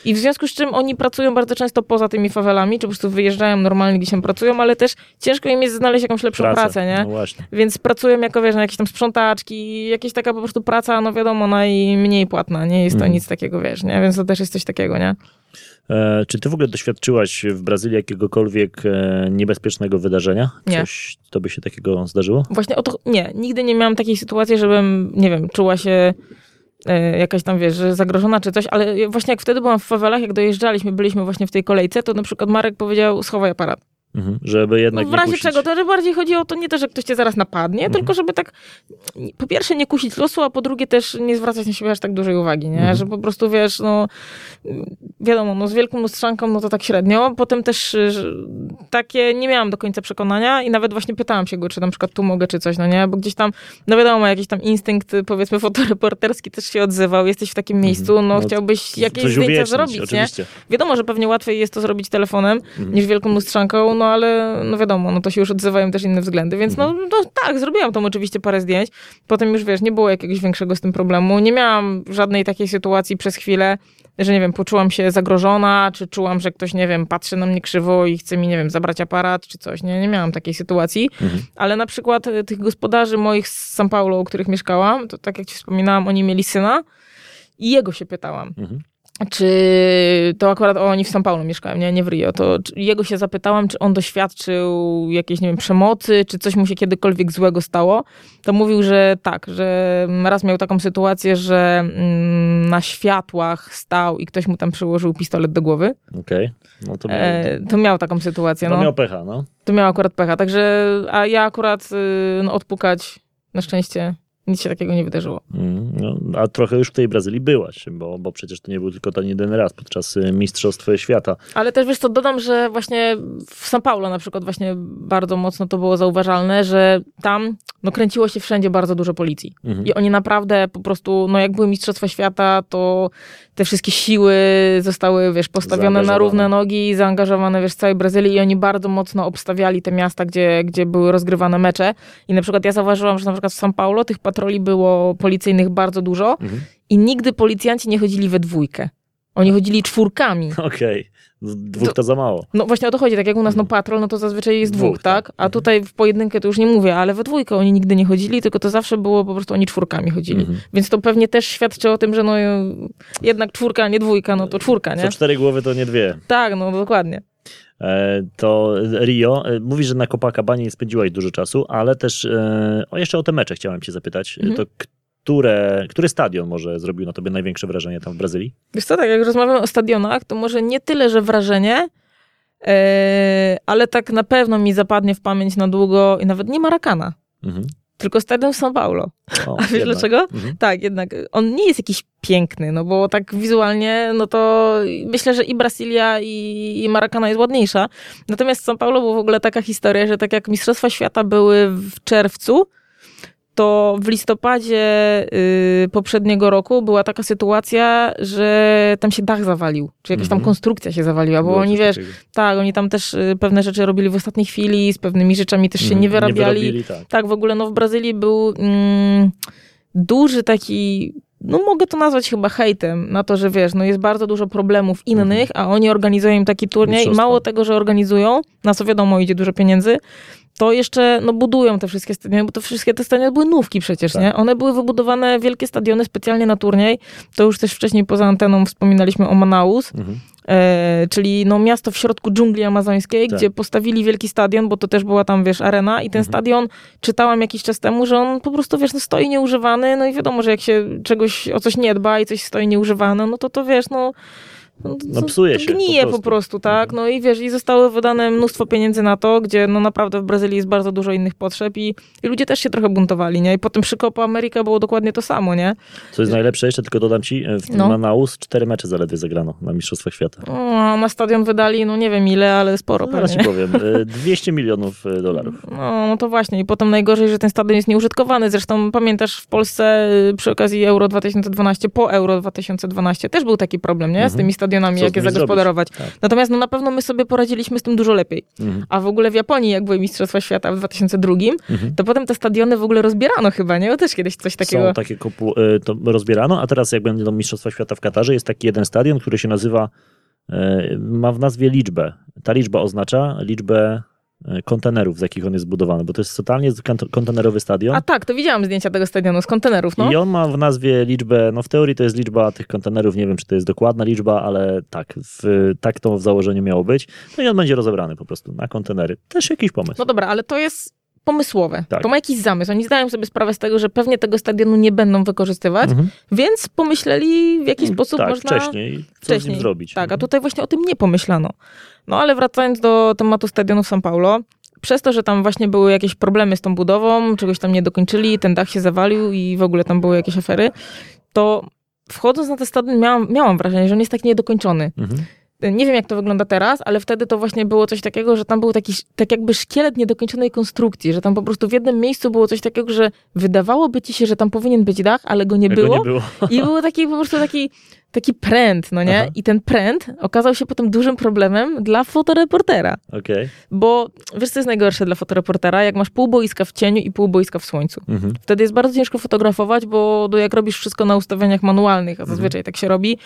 I w związku z czym oni pracują bardzo często poza tymi fawelami, czy po prostu wyjeżdżają normalnie, gdzieś tam pracują, ale też ciężko im jest znaleźć jakąś lepszą
Praca.
pracę, nie?
No właśnie.
Więc pracują jako, wiesz, na jakieś tam sprzątaczki, jakieś taka po prostu praca, no wiadomo, najmniej płatna, nie jest to
Mhm.
nic takiego, wiesz, nie? Więc to też jest coś takiego, nie?
E, czy ty w ogóle doświadczyłaś w Brazylii jakiegokolwiek e, niebezpiecznego wydarzenia?
Nie.
Coś tobie się takiego zdarzyło?
Właśnie o to, nie, nigdy nie miałam takiej sytuacji, żebym, nie wiem, czuła się jakaś tam, wiesz, zagrożona czy coś, ale właśnie jak wtedy byłam w fawelach, jak dojeżdżaliśmy, byliśmy właśnie w tej kolejce, to na przykład Marek powiedział, schowaj aparat.
Mhm. Żeby jednak
w
nie
razie czego, to że bardziej chodzi o to nie to, że ktoś cię zaraz napadnie,
Mhm.
tylko żeby tak po pierwsze nie kusić losu, a po drugie też nie zwracać na siebie aż tak dużej uwagi, nie?
Mhm.
Że po prostu, wiesz, no wiadomo, no z wielką lustrzanką, no to tak średnio. Potem też y, takie nie miałam do końca przekonania i nawet właśnie pytałam się go, czy na przykład tu mogę, czy coś, no nie? Bo gdzieś tam, no wiadomo, jakiś tam instynkt, y, powiedzmy, fotoreporterski też się odzywał. Jesteś w takim miejscu, no,
No,
chciałbyś jakieś zdjęcia
uwiecznić,
zrobić, nie?
oczywiście.
Wiadomo, że pewnie łatwiej jest to zrobić telefonem,
Mhm.
niż wielką lustrzanką, no ale no wiadomo, no to się już odzywają też inne względy, więc no,
Mhm.
no tak, zrobiłam tam oczywiście parę zdjęć, potem już wiesz, nie było jakiegoś większego z tym problemu, nie miałam żadnej takiej sytuacji przez chwilę, że nie wiem, poczułam się zagrożona, czy czułam, że ktoś, nie wiem, patrzy na mnie krzywo i chce mi, nie wiem, zabrać aparat, czy coś. Nie, nie miałam takiej sytuacji.
Mhm.
Ale na przykład y, tych gospodarzy moich z São Paulo, u których mieszkałam, to tak jak ci wspominałam, oni mieli syna i jego się pytałam.
Mhm.
Czy to akurat o, oni w São Paulo mieszkają, nie, nie w Rio. To jego się zapytałam, czy on doświadczył jakiejś, nie wiem, przemocy, czy coś mu się kiedykolwiek złego stało. To mówił, że tak, że raz miał taką sytuację, że mm, na światłach stał i ktoś mu tam przyłożył pistolet do głowy.
Okej. No to miał,
E, to miał taką sytuację.
to
No.
miał pecha, no.
To miał akurat pecha. Także, a ja akurat y, no, odpukać na szczęście nic się takiego nie wydarzyło.
Mm, No, a trochę już w tej Brazylii byłaś, bo, bo przecież to nie był tylko ten jeden raz podczas y, Mistrzostw Świata.
Ale też wiesz co, dodam, że właśnie w São Paulo na przykład właśnie bardzo mocno to było zauważalne, że tam no, kręciło się wszędzie bardzo dużo policji.
Mhm.
I oni naprawdę po prostu, no jak były Mistrzostwa Świata, to te wszystkie siły zostały, wiesz, postawione na równe nogi, zaangażowane, wiesz, w całej Brazylii i oni bardzo mocno obstawiali te miasta, gdzie, gdzie były rozgrywane mecze. I na przykład ja zauważyłam, że na przykład w São Paulo tych patroli było policyjnych bardzo dużo
Mhm.
i nigdy policjanci nie chodzili we dwójkę. Oni chodzili czwórkami.
Okej. Dwóch to za mało.
No właśnie o to chodzi, tak jak u nas no patrol, no to zazwyczaj jest dwóch,
Dwóch, tak.
tak? A tutaj w pojedynkę to już nie mówię, ale we dwójkę oni nigdy nie chodzili, tylko to zawsze było po prostu oni czwórkami chodzili.
Mhm.
Więc to pewnie też świadczy o tym, że no jednak czwórka, a nie dwójka, no to czwórka, nie?
Co cztery głowy to nie dwie.
Tak, no dokładnie.
E, to Rio, e, mówisz, że na Copacabanie nie spędziłaś dużo czasu, ale też e, o, jeszcze o te mecze chciałem cię zapytać.
Mhm.
To które, który stadion może zrobił na tobie największe wrażenie tam w Brazylii?
Wiesz co, tak jak rozmawiamy o stadionach, to może nie tyle, że wrażenie, e, ale tak na pewno mi zapadnie w pamięć na długo i nawet nie Maracana,
Mhm.
Tylko stadion w São Paulo.
O,
A wiesz
jednak.
dlaczego?
Mhm.
Tak, jednak on nie jest jakiś piękny, no bo tak wizualnie, no to myślę, że i Brasilia, i, i Maracana jest ładniejsza. Natomiast São Paulo była w ogóle taka historia, że tak jak Mistrzostwa Świata były w czerwcu, to w listopadzie y, poprzedniego roku była taka sytuacja, że tam się dach zawalił, czy jakaś tam
Mhm.
konstrukcja się zawaliła, bo
Było
oni, wiesz,
takiego.
tak, oni tam też y, pewne rzeczy robili w ostatniej chwili, z pewnymi rzeczami też się
Mhm.
nie wyrabiali.
wyrobili, tak.
Tak, w ogóle no w Brazylii był mm, duży taki, no mogę to nazwać chyba hejtem na to, że wiesz, no jest bardzo dużo problemów innych, a oni organizują im taki turniej i mało tego, że organizują, na co wiadomo idzie dużo pieniędzy, to jeszcze no budują te wszystkie stadiony, bo to wszystkie te stadiony były nówki przecież,
Tak.
nie? One były wybudowane, wielkie stadiony specjalnie na turniej, to już też wcześniej poza anteną wspominaliśmy o Manaus,
Mhm.
E, czyli no miasto w środku dżungli amazońskiej,
Tak.
gdzie postawili wielki stadion, bo to też była tam, wiesz, arena i ten
Mhm.
stadion, czytałam jakiś czas temu, że on po prostu, wiesz, no stoi nieużywany, no i wiadomo, że jak się czegoś, o coś nie dba i coś stoi nieużywane, no to to, wiesz, no... No,
No psuje się po
Gnije po
prostu.
prostu, tak?
Mhm.
No i wiesz, i zostało wydane mnóstwo pieniędzy na to, gdzie no naprawdę w Brazylii jest bardzo dużo innych potrzeb i, i ludzie też się trochę buntowali, nie? I potem przy Copa America było dokładnie to samo, nie?
Co jest najlepsze, jeszcze tylko dodam ci, e, w
No.
Manaus cztery mecze zaledwie zagrano na Mistrzostwach Świata.
O, na stadion wydali, no nie wiem ile, ale sporo
No, Zaraz ci powiem, e, 200 milionów e, dolarów.
No, no to właśnie. I potem najgorzej, że ten stadion jest nieużytkowany. Zresztą pamiętasz w Polsce przy okazji Euro 2012, po Euro 2012 też był taki problem, nie? Z
Mhm.
tymi stadionami,
Co z
jak je zagospodarować.
Tak.
Natomiast no na pewno my sobie poradziliśmy z tym dużo lepiej.
Mhm.
A w ogóle w Japonii, jak były Mistrzostwa Świata w 2002,
Mhm.
to potem te stadiony w ogóle rozbierano chyba, nie? Bo też kiedyś coś takiego...
Są takie kopu, e, to rozbierano, a teraz jak będą Mistrzostwa Świata w Katarze, jest taki jeden stadion, który się nazywa, e, ma w nazwie liczbę. Ta liczba oznacza liczbę kontenerów, z jakich on jest zbudowany, bo to jest totalnie kont- kontenerowy stadion.
A tak, to widziałam zdjęcia tego stadionu z kontenerów, no.
I on ma w nazwie liczbę, no w teorii to jest liczba tych kontenerów, nie wiem czy to jest dokładna liczba, ale tak, w, tak to w założeniu miało być. No i on będzie rozebrany po prostu na kontenery. Też jakiś pomysł.
No dobra, ale to jest pomysłowe.
Tak.
To ma jakiś zamysł. Oni zdają sobie sprawę z tego, że pewnie tego stadionu nie będą wykorzystywać,
Mhm.
więc pomyśleli, w jaki sposób
tak,
można...
wcześniej, co z
wcześniej.
nim zrobić.
Tak, a
Mhm.
tutaj właśnie o tym nie pomyślano. No ale wracając do tematu stadionu w São Paulo, przez to, że tam właśnie były jakieś problemy z tą budową, czegoś tam nie dokończyli, ten dach się zawalił i w ogóle tam były jakieś afery, to wchodząc na ten stadion miałam, miałam wrażenie, że on jest tak niedokończony.
Mhm.
Nie wiem, jak to wygląda teraz, ale wtedy to właśnie było coś takiego, że tam był taki, tak jakby szkielet niedokończonej konstrukcji, że tam po prostu w jednym miejscu było coś takiego, że wydawałoby ci się, że tam powinien być dach, ale go nie było.
nie było.
I był taki po prostu taki, taki pręt, no nie? Aha. I ten pręt okazał się potem dużym problemem dla fotoreportera.
Okay.
Bo wiesz, co jest najgorsze dla fotoreportera? Jak masz pół boiska w cieniu i pół boiska w słońcu. Mhm. Wtedy jest bardzo ciężko fotografować, bo jak robisz wszystko na ustawieniach manualnych, a zazwyczaj mhm. tak się robi,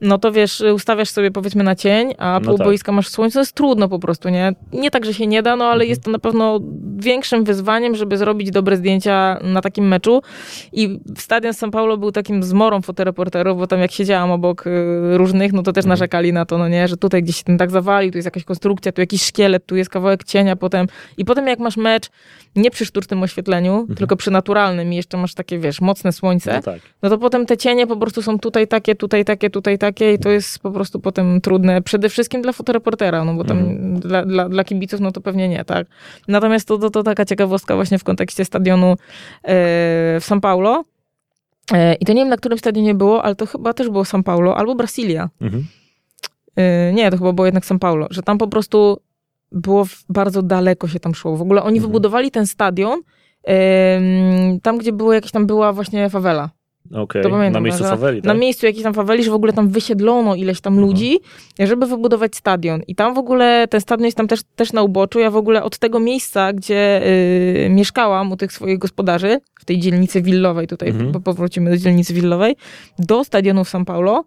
no to wiesz, ustawiasz sobie powiedzmy na cień, a no pół no tak. boiska masz w słońcu, to jest trudno po prostu, nie? Nie tak, że się nie da, no ale mhm. jest to na pewno większym wyzwaniem, żeby zrobić dobre zdjęcia na takim meczu. I stadion São Paulo był takim zmorą fotoreporterów, bo tam jak siedziałam obok y, różnych, no to też mhm. narzekali na to, no nie, że tutaj gdzieś się ten tak zawali, tu jest jakaś konstrukcja, tu jakiś szkielet, tu jest kawałek cienia potem. I potem jak masz mecz nie przy sztucznym oświetleniu, mhm. tylko przy naturalnym i jeszcze masz takie, wiesz, mocne słońce, no, tak. no to potem te cienie po prostu są tutaj takie, tutaj takie, tutaj takie i to jest po prostu potem trudne. Przede wszystkim dla fotoreportera, no bo tam mhm. dla, dla, dla kibiców, no to pewnie nie, tak. Natomiast to, to, to taka ciekawostka właśnie w kontekście stadionu e, w São Paulo, I to nie wiem, na którym stadionie było, ale to chyba też było São Paulo albo Brasilia. Mhm. E, nie, to chyba było jednak São Paulo, że tam po prostu było bardzo daleko się tam szło. W ogóle oni mhm. wybudowali ten stadion tam, gdzie było jakieś tam była właśnie fawela.
Okay. na miejscu faweli, tak?
Na miejscu jakiejś tam faweli, że w ogóle tam wysiedlono ileś tam ludzi, żeby wybudować stadion. I tam w ogóle, ten stadion jest tam też, też na uboczu. Ja w ogóle od tego miejsca, gdzie y, mieszkałam u tych swoich gospodarzy, w tej dzielnicy willowej, tutaj mhm. powrócimy do dzielnicy willowej, do stadionu w São Paulo,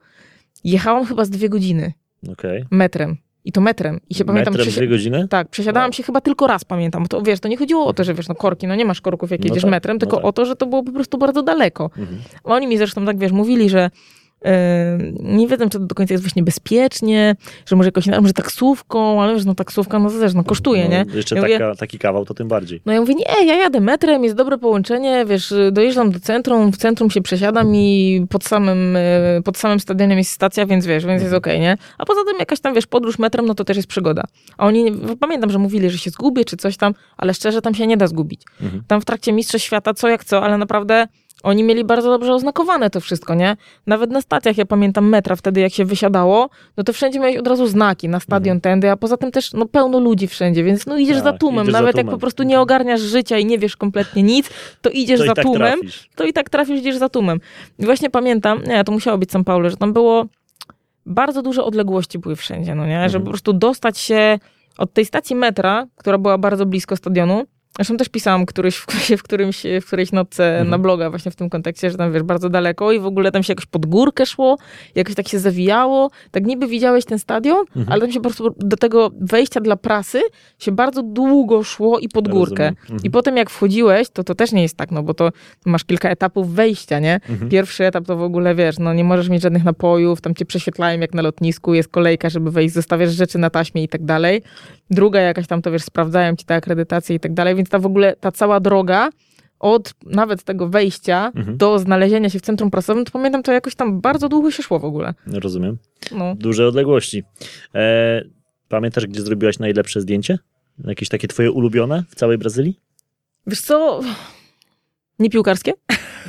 jechałam chyba z dwie godziny.
Okay.
Metrem. I to metrem. I się
metrem pamiętam. dwie godziny?
Tak, przesiadałam wow. się chyba tylko raz, pamiętam. To wiesz, to nie chodziło o to, że wiesz, no korki, no nie masz korków, jak no jedziesz tak, metrem, tylko no tak. o to, że to było po prostu bardzo daleko. Mhm. Oni mi zresztą tak, wiesz, mówili, że nie wiedzą, czy to do końca jest właśnie bezpiecznie, że może jakoś, że taksówką, ale wiesz, no taksówka, no to też, no kosztuje,
no,
nie?
Jeszcze ja taka, mówię, taki kawał, to tym bardziej.
No ja mówię, nie, ja jadę metrem, jest dobre połączenie, wiesz, dojeżdżam do centrum, w centrum się przesiadam i pod samym, e, pod samym stadionem jest stacja, więc wiesz, więc jest mhm. okej, okay, nie? A poza tym jakaś tam, wiesz, podróż metrem, no to też jest przygoda. A oni, pamiętam, że mówili, że się zgubię, czy coś tam, ale szczerze, tam się nie da zgubić. Mhm. Tam w trakcie Mistrzostw Świata co jak co, ale naprawdę oni mieli bardzo dobrze oznakowane to wszystko, nie? Nawet na stacjach, ja pamiętam metra wtedy, jak się wysiadało, no to wszędzie miałeś od razu znaki na stadion mhm. tędy, a poza tym też no, pełno ludzi wszędzie, więc no idziesz tak, za tłumem. Idziesz Nawet za jak po prostu nie ogarniasz życia i nie wiesz kompletnie nic, to idziesz to za tak tłumem, trafisz. to i tak trafisz, idziesz za tłumem. I właśnie pamiętam, nie, to musiało być São Paulo, że tam było bardzo duże odległości były wszędzie, no nie? Mhm. Żeby po prostu dostać się od tej stacji metra, która była bardzo blisko stadionu, Zresztą też pisałam któryś, w, którymś, w którejś nocce mhm. na bloga właśnie w tym kontekście, że tam wiesz, bardzo daleko i w ogóle tam się jakoś pod górkę szło, jakoś tak się zawijało. Tak niby widziałeś ten stadion, mhm. ale tam się po prostu do tego wejścia dla prasy się bardzo długo szło i pod górkę. Mhm. I potem jak wchodziłeś, to to też nie jest tak, no bo to masz kilka etapów wejścia, nie? Mhm. Pierwszy etap to w ogóle wiesz, no nie możesz mieć żadnych napojów, tam cię prześwietlają jak na lotnisku, jest kolejka, żeby wejść, zostawiasz rzeczy na taśmie i tak dalej. Druga jakaś tam to wiesz, sprawdzają ci te akredytacje i tak dalej, więc ta w ogóle, ta cała droga od nawet tego wejścia mhm. do znalezienia się w centrum prasowym, to pamiętam, to jakoś tam bardzo długo się szło w ogóle.
Rozumiem. No. Duże odległości. E, pamiętasz, gdzie zrobiłaś najlepsze zdjęcie? Jakieś takie twoje ulubione w całej Brazylii?
Wiesz co, nie piłkarskie?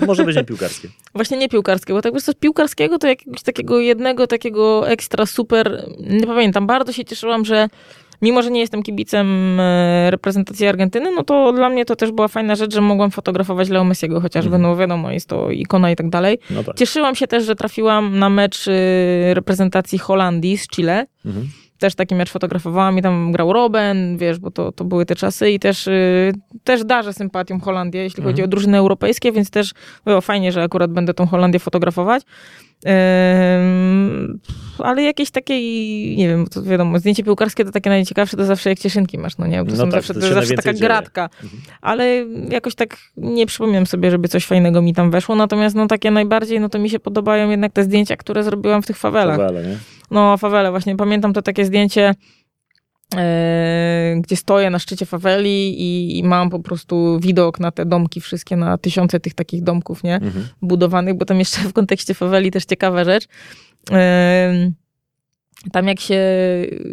Może być nie piłkarskie.
Właśnie nie piłkarskie, bo tak wiesz co, piłkarskiego to jakiegoś takiego jednego, takiego ekstra super, nie pamiętam, bardzo się cieszyłam, że mimo że nie jestem kibicem e, reprezentacji Argentyny, no to dla mnie to też była fajna rzecz, że mogłam fotografować Leo Messiego chociażby, mm. no wiadomo, jest to ikona i tak dalej. No tak. Cieszyłam się też, że trafiłam na mecz e, reprezentacji Holandii z Chile. Mm też taki mecz fotografowałam i tam grał Robben, wiesz, bo to, to były te czasy i też, yy, też darzę sympatią Holandię, jeśli mhm. chodzi o drużyny europejskie, więc też było fajnie, że akurat będę tą Holandię fotografować. Ale jakieś takiej, nie wiem, to wiadomo, zdjęcie piłkarskie to takie najciekawsze, to zawsze jak cieszynki masz, no nie? To no tak, zawsze, to, to zawsze taka dzieje. gratka. Mhm. Ale jakoś tak nie przypominam sobie, żeby coś fajnego mi tam weszło, natomiast no takie najbardziej, no to mi się podobają jednak te zdjęcia, które zrobiłam w tych fawelach. Fawele, nie? No, fawele, właśnie pamiętam to takie zdjęcie, gdzie stoję na szczycie faweli i, i, mam po prostu widok na te domki wszystkie, na tysiące tych takich domków, nie? Mhm. Budowanych, bo tam jeszcze w kontekście faweli też ciekawa rzecz. E, tam jak się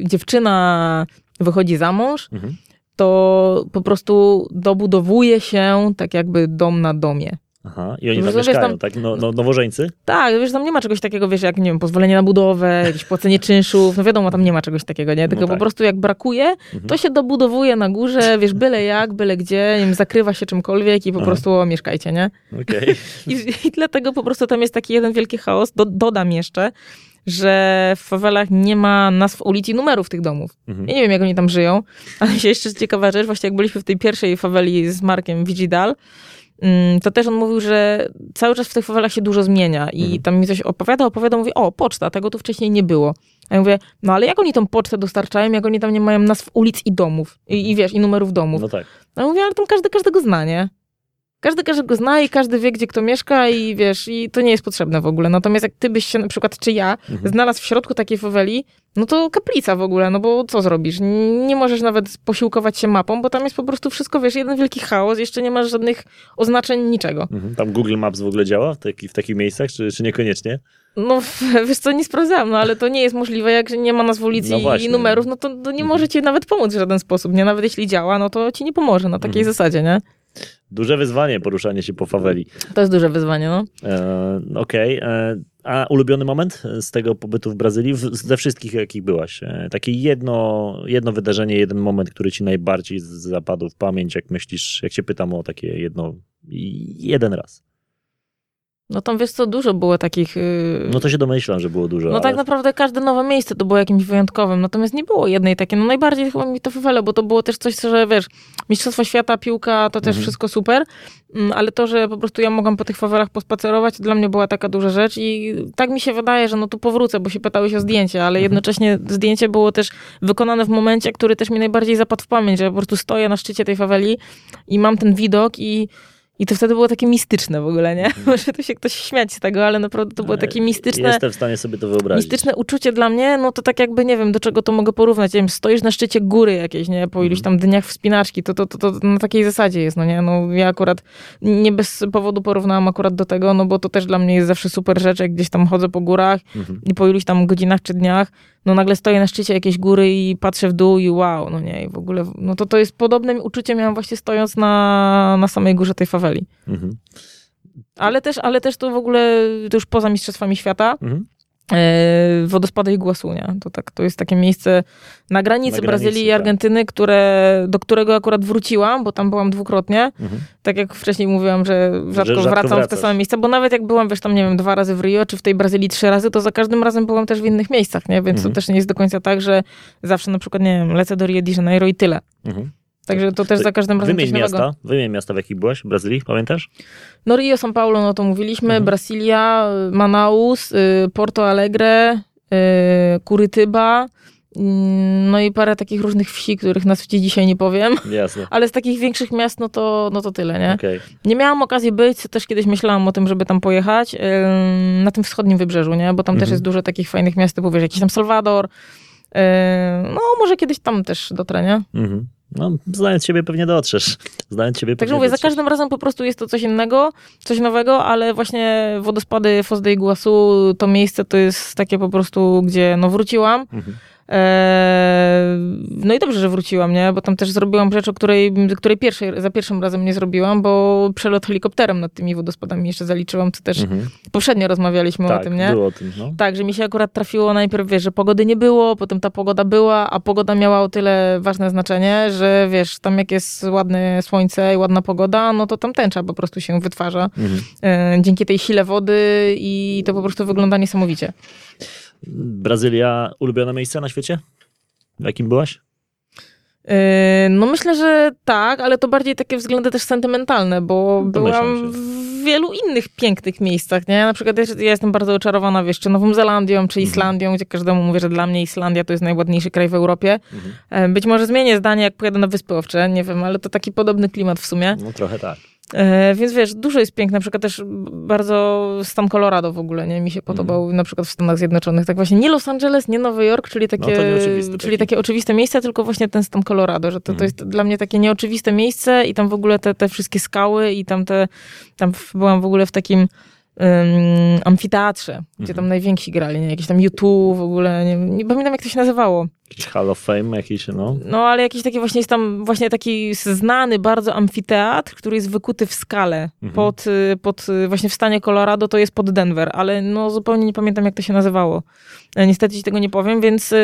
dziewczyna wychodzi za mąż, mhm. to po prostu dobudowuje się tak jakby dom na domie.
Aha, i oni tam wiesz, mieszkają, tam, tak? No, no, nowożeńcy?
Tak, wiesz, tam nie ma czegoś takiego, wiesz, jak, nie wiem, pozwolenie na budowę, jakieś płacenie czynszów, no wiadomo, tam nie ma czegoś takiego, nie? Tylko no tak. po prostu jak brakuje, mhm. to się dobudowuje na górze, wiesz, byle jak, byle gdzie, nie wiem, zakrywa się czymkolwiek i po Aha. prostu o, mieszkajcie, nie?
Okay.
I, I, dlatego po prostu tam jest taki jeden wielki chaos. Do, dodam jeszcze, że w fawelach nie ma nazw ulic i numerów tych domów. Mhm. Ja nie wiem, jak oni tam żyją, ale się jeszcze ciekawa rzecz, właśnie jak byliśmy w tej pierwszej faweli z Markiem Vigidal, to też on mówił, że cały czas w tych fawelach się dużo zmienia i mhm. tam mi coś opowiada, opowiada, mówi, o, poczta, tego tu wcześniej nie było. A ja mówię, no ale jak oni tą pocztę dostarczają, jak oni tam nie mają nazw ulic i domów, i, i wiesz, i numerów domów.
No tak.
A ja mówię, ale tam każdy każdego zna, nie? Każdy każdego zna i każdy wie, gdzie kto mieszka i wiesz, i to nie jest potrzebne w ogóle. Natomiast jak ty byś się na przykład, czy ja, mhm. znalazł w środku takiej faweli, no to kaplica w ogóle, no bo co zrobisz? Nie możesz nawet posiłkować się mapą, bo tam jest po prostu wszystko, wiesz, jeden wielki chaos, jeszcze nie masz żadnych oznaczeń, niczego.
Mhm. Tam Google Maps w ogóle działa w, taki, w takich miejscach, czy, czy niekoniecznie?
No, wiesz co, nie sprawdzałam, no ale to nie jest możliwe, jak nie ma nazw ulicy no i numerów, no to, to nie mhm. może ci nawet pomóc w żaden sposób, nie? Nawet jeśli działa, no to ci nie pomoże na takiej mhm. zasadzie, nie?
Duże wyzwanie poruszanie się po faweli.
To jest duże wyzwanie, no.
E, Okej. Okay. E, a ulubiony moment z tego pobytu w Brazylii, ze wszystkich jakich byłaś? E, takie jedno, jedno wydarzenie, jeden moment, który ci najbardziej zapadł w pamięć, jak myślisz, jak się pytam o takie jedno, jeden raz.
No tam wiesz co, dużo było takich... Yy...
No to się domyślam, że było dużo.
No tak ale... tak naprawdę każde nowe miejsce to było jakimś wyjątkowym, natomiast nie było jednej takiej, no najbardziej chyba mi to wywele, bo to było też coś, że wiesz, Mistrzostwa Świata, piłka, to też mhm. wszystko super, mm, ale to, że po prostu ja mogłam po tych fawelach pospacerować, dla mnie była taka duża rzecz i tak mi się wydaje, że no tu powrócę, bo się pytałeś o zdjęcie, ale mhm. jednocześnie zdjęcie było też wykonane w momencie, który też mi najbardziej zapadł w pamięć, że po prostu stoję na szczycie tej faweli i mam ten widok i i to wtedy było takie mistyczne w ogóle, nie? Mhm. Może tu się ktoś śmiać z tego, ale naprawdę to było takie mistyczne.
Jestem w stanie sobie to wyobrazić.
Mistyczne uczucie dla mnie, no to tak jakby, nie wiem, do czego to mogę porównać. Nie wiem, stoisz na szczycie góry jakiejś, nie? Po iluś mhm. tam dniach wspinaczki, to, to, to, to na takiej zasadzie jest, no nie? No ja akurat nie bez powodu porównałam akurat do tego, no bo to też dla mnie jest zawsze super rzecz, jak gdzieś tam chodzę po górach mhm. i po iluś tam godzinach czy dniach, no nagle stoję na szczycie jakiejś góry i patrzę w dół i wow, no nie, i w ogóle, no to to jest podobne uczucie miałam właśnie stojąc na, na samej górze tej faweli. Mhm. Ale też, ale też to w ogóle, to już poza Mistrzostwami Świata, mhm. E, wodospady Iguazu, nie? To, tak, to jest takie miejsce na granicy, na granicy Brazylii i tak. Argentyny, które, do którego akurat wróciłam, bo tam byłam dwukrotnie. Mhm. Tak jak wcześniej mówiłam, że rzadko, że rzadko wracam wracasz. w te same miejsca, bo nawet jak byłam, wiesz, tam nie wiem, dwa razy w Rio, czy w tej Brazylii trzy razy, to za każdym razem byłam też w innych miejscach, nie? Więc mhm. to też nie jest do końca tak, że zawsze na przykład, nie wiem, lecę do Rio de Janeiro i tyle. Mhm. Także to też za każdym razem
Wymień miasta, wymień miasta, w jakich byłaś w Brazylii, pamiętasz?
No Rio, São Paulo, no to mówiliśmy, mhm. Brasilia, Manaus, y, Porto Alegre, y, Kurytyba, mm, no i parę takich różnych wsi, których nazw ci dzisiaj nie powiem.
Jasne.
Ale z takich większych miast, no to, no to tyle, nie? Okay. Nie miałam okazji być, też kiedyś myślałam o tym, żeby tam pojechać, na tym wschodnim wybrzeżu, nie? Bo tam mhm. też jest dużo takich fajnych miast, typu wiesz, jakiś tam Salwador, no może kiedyś tam też dotrę, nie? Mhm.
No, znając siebie pewnie dotrzesz. Znając siebie
Także mówię, dotrzesz. za każdym razem po prostu jest to coś innego, coś nowego, ale właśnie wodospady Foz de Iguazu, to miejsce to jest takie po prostu, gdzie no wróciłam. Mhm. Eee, no i dobrze, że wróciłam, nie? Bo tam też zrobiłam rzecz, o której, której pierwszej, za pierwszym razem nie zrobiłam, bo przelot helikopterem nad tymi wodospadami jeszcze zaliczyłam, co też mhm. poprzednio rozmawialiśmy
tak,
o tym, nie?
było o tym, no.
Tak, że mi się akurat trafiło najpierw, wiesz, że pogody nie było, potem ta pogoda była, a pogoda miała o tyle ważne znaczenie, że wiesz, tam jak jest ładne słońce i ładna pogoda, no to tam tęcza po prostu się wytwarza mhm. Eee, dzięki tej sile wody i to po prostu wygląda niesamowicie.
Brazylia, ulubione miejsce na świecie? W jakim byłaś?
Yy, no myślę, że tak, ale to bardziej takie względy też sentymentalne, bo byłam w wielu innych pięknych miejscach, nie? Na przykład ja, jestem bardzo oczarowana, wiesz, czy Nową Zelandią, czy mhm. Islandią, mhm. gdzie każdemu mówię, że dla mnie Islandia to jest najładniejszy kraj w Europie. Mhm. Yy, być może zmienię zdanie, jak pojadę na Wyspy Owcze, nie wiem, ale to taki podobny klimat w sumie.
No trochę tak.
E, więc wiesz, dużo jest piękne, na przykład też bardzo stan Colorado w ogóle, nie? Mi się podobał mm. na przykład w Stanach Zjednoczonych. Tak właśnie nie Los Angeles, nie Nowy Jork, czyli takie, no czyli takie oczywiste miejsce, tylko właśnie ten stan Colorado, że to, mm. to jest dla mnie takie nieoczywiste miejsce i tam w ogóle te, te wszystkie skały i tam te, tam byłam w ogóle w takim um, amfiteatrze, gdzie tam mhm. najwięksi grali, nie? Jakieś tam YouTube w ogóle, nie, nie pamiętam jak to się nazywało.
Jakiś Hall of Fame, jakiś, no.
No, ale jakiś taki właśnie jest tam właśnie taki znany bardzo amfiteatr, który jest wykuty w skale
Mhm.
pod, y, pod y, właśnie w stanie Colorado, to jest pod Denver, ale no zupełnie nie pamiętam jak to się nazywało. E, Niestety ci tego nie powiem, więc y,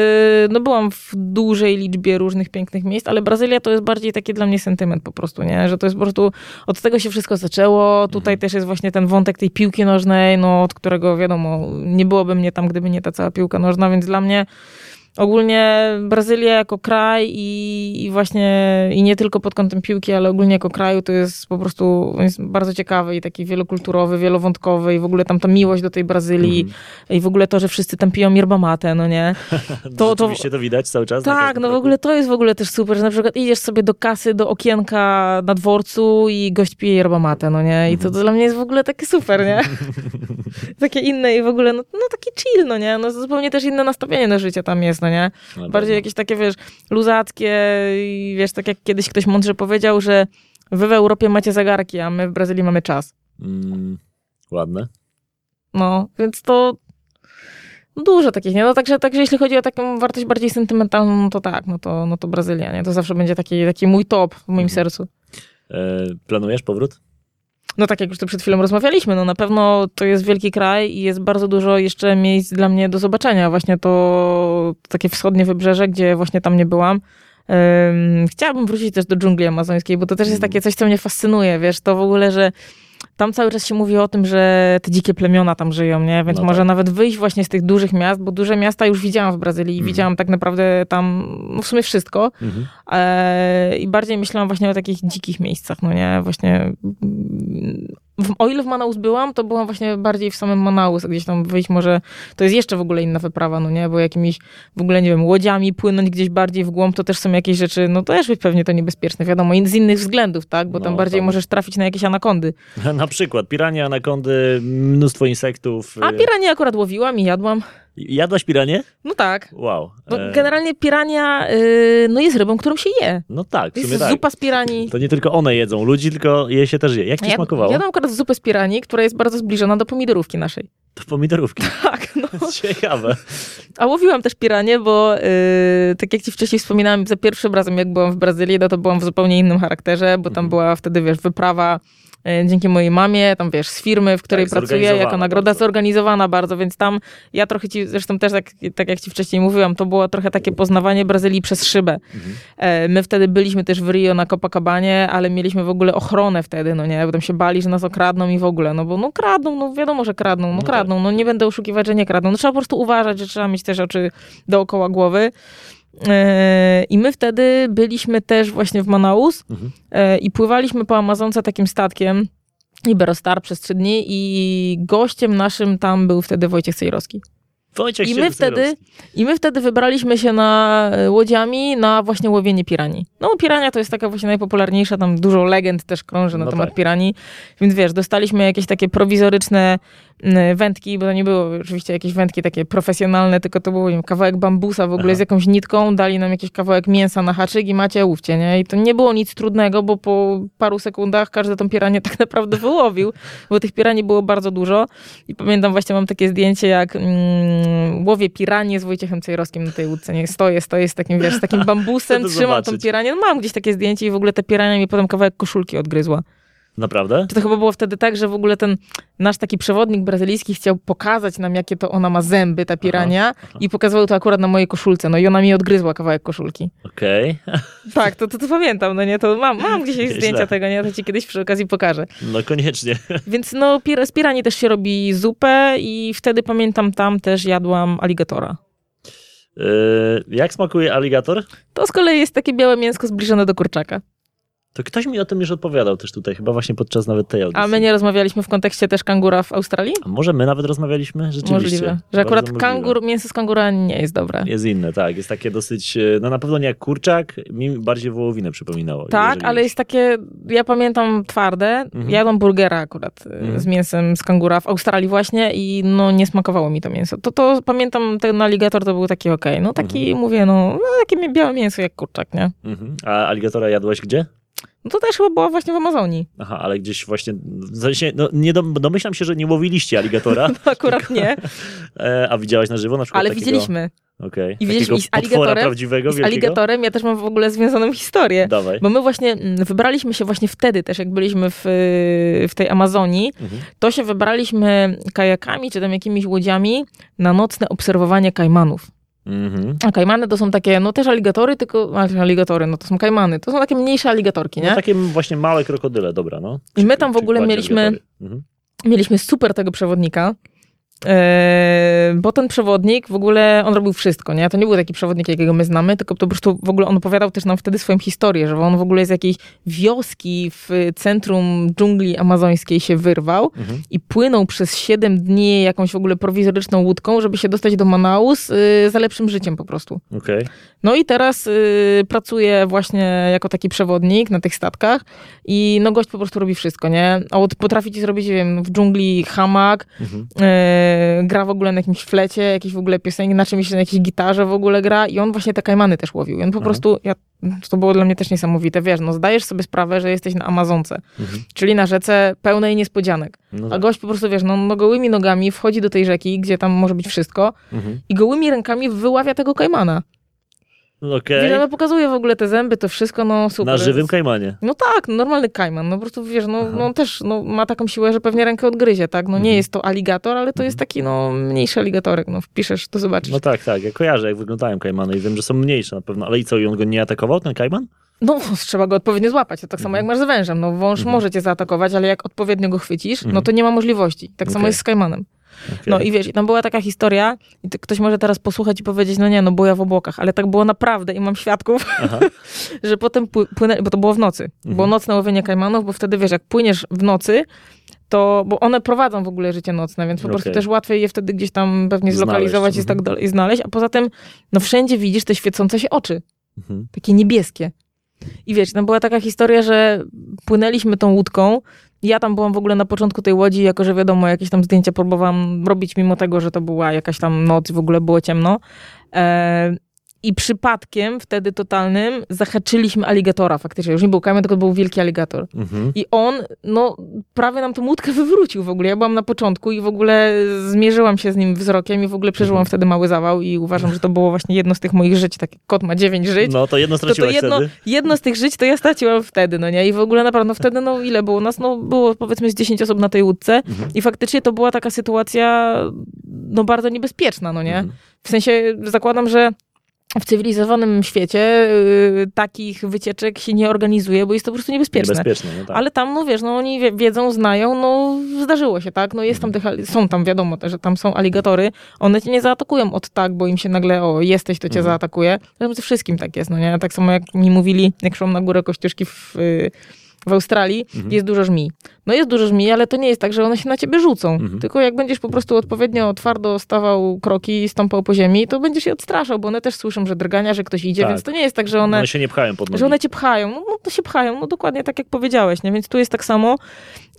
no byłam w dużej liczbie różnych pięknych miejsc, ale Brazylia to jest bardziej taki dla mnie sentyment po prostu, nie? Że to jest po prostu, od tego się wszystko zaczęło, tutaj
Mhm.
też jest właśnie ten wątek tej piłki nożnej, no od którego wiadomo, nie byłoby mnie tam, gdyby nie ta cała piłka nożna, więc dla mnie ogólnie Brazylia jako kraj i, i właśnie i nie tylko pod kątem piłki, ale ogólnie jako kraju to jest po prostu jest bardzo ciekawy i taki wielokulturowy, wielowątkowy i w ogóle tam ta miłość do tej Brazylii
Mhm.
i w ogóle to, że wszyscy tam piją yerba mate, no nie?
To,
to-
Rzeczywiście to widać cały czas? na
Tak, no w ogóle to jest w ogóle też super, że na przykład idziesz sobie do kasy, do okienka na dworcu i gość pije yerba mate, no nie? I to, to dla mnie jest w ogóle takie super, nie? takie inne i w ogóle, no, no taki chill, no nie? No zupełnie też inne nastawienie do życia tam jest, no nie?
Na
Bardziej jakieś takie, wiesz, luzackie i wiesz, tak jak kiedyś ktoś mądrze powiedział, że wy w Europie macie zegarki, a my w Brazylii mamy czas.
Mm, ładne.
No, więc to no dużo takich, nie? No także, także jeśli chodzi o taką wartość bardziej sentymentalną, no to tak, no to, no to Brazylia, nie? To zawsze będzie taki, taki mój top w moim
Mhm.
sercu.
E, planujesz powrót?
No tak jak już tu przed chwilą rozmawialiśmy, no na pewno to jest wielki kraj i jest bardzo dużo jeszcze miejsc dla mnie do zobaczenia. Właśnie to takie wschodnie wybrzeże, gdzie właśnie tam nie byłam. Ym, chciałabym wrócić też do dżungli amazońskiej, bo to też jest takie coś, co mnie fascynuje, wiesz, to w ogóle, że tam cały czas się mówi o tym, że te dzikie plemiona tam żyją, nie? Więc
No
może
tak.
nawet wyjść właśnie z tych dużych miast, bo duże miasta już widziałam w Brazylii i
Mhm.
widziałam tak naprawdę tam no w sumie wszystko.
Mhm.
E, I bardziej myślałam właśnie o takich dzikich miejscach, no nie? Właśnie, w, o ile w Manaus byłam, to byłam właśnie bardziej w samym Manaus, gdzieś tam wyjść może, to jest jeszcze w ogóle inna wyprawa, no nie? Bo jakimiś w ogóle, nie wiem, łodziami płynąć gdzieś bardziej w głąb, to też są jakieś rzeczy, no to też jest pewnie to niebezpieczne, wiadomo, z innych względów, tak? Bo tam
No,
bardziej
tam-
możesz trafić na jakieś anakondy.
Na przykład pirania, anakondy, mnóstwo insektów.
A
E,
piranie akurat łowiłam i jadłam.
Jadłaś piranie?
No tak.
Wow.
No, generalnie pirania, y, no jest rybą, którą się je.
no tak, w
Jest
tak.
zupa z piranii.
To nie tylko one jedzą ludzi, tylko je się też je. Jak ci
Ja,
smakowało?
jadłam akurat zupę z piranii, która jest bardzo zbliżona do pomidorówki naszej.
To pomidorówki.
Tak, no.
Ciekawe.
A łowiłam też piranie, bo yy, tak jak ci wcześniej wspominałam, za pierwszym razem jak byłam w Brazylii, no to byłam w zupełnie innym charakterze, bo tam
Mhm.
była wtedy, wiesz, wyprawa yy, dzięki mojej mamie, tam wiesz, z firmy, w której
Tak,
pracuję, jako nagroda
bardzo.
zorganizowana bardzo, więc tam ja trochę ci, zresztą też tak, tak jak ci wcześniej mówiłam, to było trochę takie poznawanie Brazylii przez szybę.
Mhm.
E, My wtedy byliśmy też w Rio na Copacabanie, ale mieliśmy w ogóle ochronę wtedy, no nie, bo tam się bali, że nas okradną i w ogóle, no bo no kradną, no wiadomo, że kradną, no,
No tak.
kradną, no nie będę oszukiwać, że nie kradną. No trzeba po prostu uważać, że trzeba mieć też oczy dookoła głowy. E, I my wtedy byliśmy też właśnie w Manaus
Mhm.
e, i pływaliśmy po Amazonce takim statkiem, Iberostar przez trzy dni i gościem naszym tam był wtedy Wojciech Cejrowski.
Wojciech
I my, wtedy, I my wtedy wybraliśmy się na e, łodziami na właśnie łowienie piranii. No pirania to jest taka właśnie najpopularniejsza, tam dużo legend też krąży na
No
temat
tak.
piranii, więc wiesz, dostaliśmy jakieś takie prowizoryczne wędki, bo to nie były oczywiście jakieś wędki takie profesjonalne, tylko to był kawałek bambusa w ogóle
Aha.
z jakąś nitką, dali nam jakiś kawałek mięsa na haczyk i macie łówcie, nie? I to nie było nic trudnego, bo po paru sekundach każdy tą piranię tak naprawdę wyłowił, bo tych piranii było bardzo dużo i pamiętam właśnie mam takie zdjęcie, jak mm, łowię piranię z Wojciechem Cejrowskim na tej łódce, nie? Stoję, stoję z takim, wiesz, z takim bambusem, trzymam tą
zobaczyć.
piranię, no mam gdzieś takie zdjęcie i w ogóle ta pirania mi potem kawałek koszulki odgryzła.
Naprawdę?
Czy to chyba było wtedy tak, że w ogóle ten nasz taki przewodnik brazylijski chciał pokazać nam, jakie to ona ma zęby, ta pirania i pokazywał to akurat na mojej koszulce, no i ona mi odgryzła kawałek koszulki.
Okej.
Tak, to, to, to pamiętam, no nie, to mam, mam gdzieś
Nieźle.
zdjęcia tego, nie, to ci kiedyś przy okazji pokażę.
No koniecznie.
Więc no, pir- z piranii też się robi zupę i wtedy pamiętam tam też jadłam aligatora.
E, jak smakuje aligator?
To z kolei jest takie białe mięsko zbliżone do kurczaka.
To ktoś mi o tym już odpowiadał też tutaj, chyba właśnie podczas nawet tej audycji.
A my nie rozmawialiśmy w kontekście też kangura w Australii?
A może my nawet rozmawialiśmy? Rzeczywiście.
Możliwe. Że akurat
możliwe.
kangur, mięso z kangura nie jest dobre.
Jest inne, tak. Jest takie dosyć, e, no na pewno nie jak kurczak, mi bardziej wołowinę przypominało.
Tak,
jeżeli
ale jest takie, ja pamiętam twarde,
Mhm.
jadłam burgera akurat y,
Mhm.
z mięsem z kangura w Australii właśnie i no nie smakowało mi to mięso. To, to pamiętam, ten aligator to był taki okej, no taki
Mhm.
mówię, no, no takie białe mięso jak kurczak, nie?
Mhm. A aligatora jadłaś gdzie?
No to też chyba było właśnie w Amazonii.
Aha, ale gdzieś właśnie, w sensie, no nie dom, domyślam się, że nie łowiliście aligatora,
No akurat nie,
e, a widziałaś na żywo na przykład
ale
takiego...
widzieliśmy.
Okej.
I i z aligatorem- z
wielkiego?
aligatorem ja też mam w ogóle związaną historię.
Dawaj.
Bo my właśnie mm, wybraliśmy się właśnie wtedy też, jak byliśmy w, w tej Amazonii,
Mhm.
to się wybraliśmy kajakami czy tam jakimiś łodziami na nocne obserwowanie kajmanów.
Mhm.
A kajmany to są takie, no też aligatory, tylko, aligatory, no to są kajmany. To są takie mniejsze aligatorki, nie?
No takie właśnie małe krokodyle, dobra, no.
I my tam w ogóle mieliśmy-.
Mhm.
Mieliśmy super tego przewodnika, bo ten przewodnik w ogóle, on robił wszystko, nie? To nie był taki przewodnik, jakiego my znamy, tylko to po prostu w ogóle on opowiadał też nam wtedy swoją historię, że on w ogóle z jakiejś wioski w centrum dżungli amazońskiej się wyrwał
Mhm.
i płynął przez 7 dni jakąś w ogóle prowizoryczną łódką, żeby się dostać do Manaus y, za lepszym życiem po prostu.
Okej.
No i teraz y, pracuje właśnie jako taki przewodnik na tych statkach i no gość po prostu robi wszystko, nie? A od potrafi ci zrobić, nie wiem, w dżungli hamak,
Mhm.
Gra w ogóle na jakimś flecie, jakieś w ogóle piosenki, na czymś, na jakiejś gitarze w ogóle gra i on właśnie te kajmany też łowił. I on po
Aha.
prostu, ja, to było dla mnie też niesamowite, wiesz, no zdajesz sobie sprawę, że jesteś na Amazonce,
Mhm.
czyli na rzece pełnej niespodzianek.
No
A
tak.
gość po prostu, wiesz, no, no gołymi nogami wchodzi do tej rzeki, gdzie tam może być wszystko
Mhm.
i gołymi rękami wyławia tego kajmana.
Okej.
Wiesz, ale pokazuje w ogóle te zęby, to wszystko, no super.
Na żywym kajmanie.
No tak, no, normalny kajman, no po prostu wiesz, no, no też no, ma taką siłę, że pewnie rękę odgryzie, tak? No nie
Mhm.
jest to aligator, ale to jest taki no mniejszy aligatorek, no wpiszesz, to zobaczysz.
No tak, tak. Ja kojarzę, jak wyglądają kajmany i wiem, że są mniejsze na pewno. Ale i co, i on go nie atakował, ten kajman?
No, trzeba go odpowiednio złapać, to tak samo jak masz z wężem, no wąż
Mhm.
może cię zaatakować, ale jak odpowiednio go chwycisz, no
Mhm.
to nie ma możliwości. Tak samo
Okej.
jest z kajmanem.
Okej.
No i wiesz, i tam była taka historia, i ktoś może teraz posłuchać i powiedzieć, no nie, no boja w obłokach, ale tak było naprawdę i mam świadków, że potem pły- płynę, bo to było w nocy,
Mhm.
było nocne łowienie kajmanów, bo wtedy wiesz, jak płyniesz w nocy, to, bo one prowadzą w ogóle życie nocne, więc po prostu
Okej.
też łatwiej je wtedy gdzieś tam pewnie
Znaleźć,
zlokalizować i
mhm.
tak dalej, i znaleźć, a poza tym, no wszędzie widzisz te świecące się oczy,
Mhm.
takie niebieskie. I wiesz, tam była taka historia, że płynęliśmy tą łódką. Ja tam byłam w ogóle na początku tej łodzi, jako że wiadomo, jakieś tam zdjęcia próbowałam robić, mimo tego, że to była jakaś tam noc w ogóle było ciemno. E, I przypadkiem wtedy totalnym zahaczyliśmy aligatora faktycznie. Już nie był kamień, tylko był wielki aligator.
Mhm.
I on, no, prawie nam tą łódkę wywrócił w ogóle. Ja byłam na początku i w ogóle zmierzyłam się z nim wzrokiem i w ogóle przeżyłam
Mhm.
wtedy mały zawał i uważam, że to było właśnie jedno z tych moich żyć. Tak, kot ma dziewięć żyć
No to jedno
to, to
straciłaś
jedno,
wtedy.
jedno z tych żyć to ja straciłam wtedy, no nie? I w ogóle naprawdę, no wtedy, no ile było nas? No było powiedzmy z 10 osób na tej łódce
Mhm.
i faktycznie to była taka sytuacja, no bardzo niebezpieczna, no nie?
Mhm.
W sensie zakładam, że w cywilizowanym świecie y, takich wycieczek się nie organizuje, bo jest to po prostu niebezpieczne.
Niebezpieczne, no tak.
Ale tam, no wiesz, no oni wie, wiedzą, znają, no zdarzyło się, tak? No jest tam tych, ali- są tam, wiadomo, że tam są aligatory, one cię nie zaatakują od tak, bo im się nagle, o, jesteś, to cię
Mhm.
zaatakuje. Zresztą ze wszystkim tak jest, no nie? Tak samo jak mi mówili, jak szłam na górę Kościuszki w, y, w Australii,
Mhm.
jest dużo żmij. No jest dużo żmij, ale to nie jest tak, że one się na ciebie rzucą.
Mhm.
Tylko jak będziesz po prostu odpowiednio twardo stawał kroki i stąpał po ziemi, to będziesz je odstraszał, bo one też słyszą, że drgania, że ktoś idzie,
Tak.
więc to nie jest tak, że one
One się nie pchają pod nogi.
że one cię pchają. No, no to się pchają, no dokładnie tak jak powiedziałeś, nie? Więc tu jest tak samo.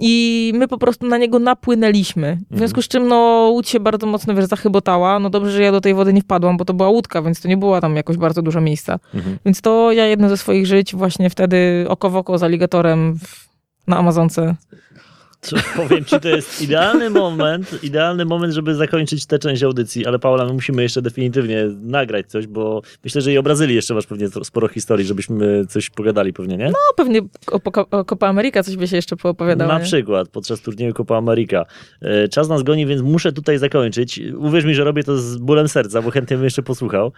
I my po prostu na niego napłynęliśmy. W związku z czym, no, łódź się bardzo mocno, wiesz, zachybotała. No dobrze, że ja do tej wody nie wpadłam, bo to była łódka, więc to nie było tam jakoś bardzo dużo miejsca.
Mhm.
Więc to ja jedno ze swoich żyć właśnie wtedy oko w oko z aligatorem w, na Amazonce.
Powiem ci, to jest idealny moment, idealny moment, żeby zakończyć tę część audycji, ale Paula, my musimy jeszcze definitywnie nagrać coś, bo myślę, że i o Brazylii jeszcze masz pewnie sporo historii, żebyśmy coś pogadali pewnie, nie?
No pewnie o, o, o Copa America coś by się jeszcze poopowiadało.
Na
nie?
przykład podczas turnieju Copa America. E, Czas nas goni, więc muszę tutaj zakończyć. Uwierz mi, że robię to z bólem serca, bo chętnie bym jeszcze posłuchał,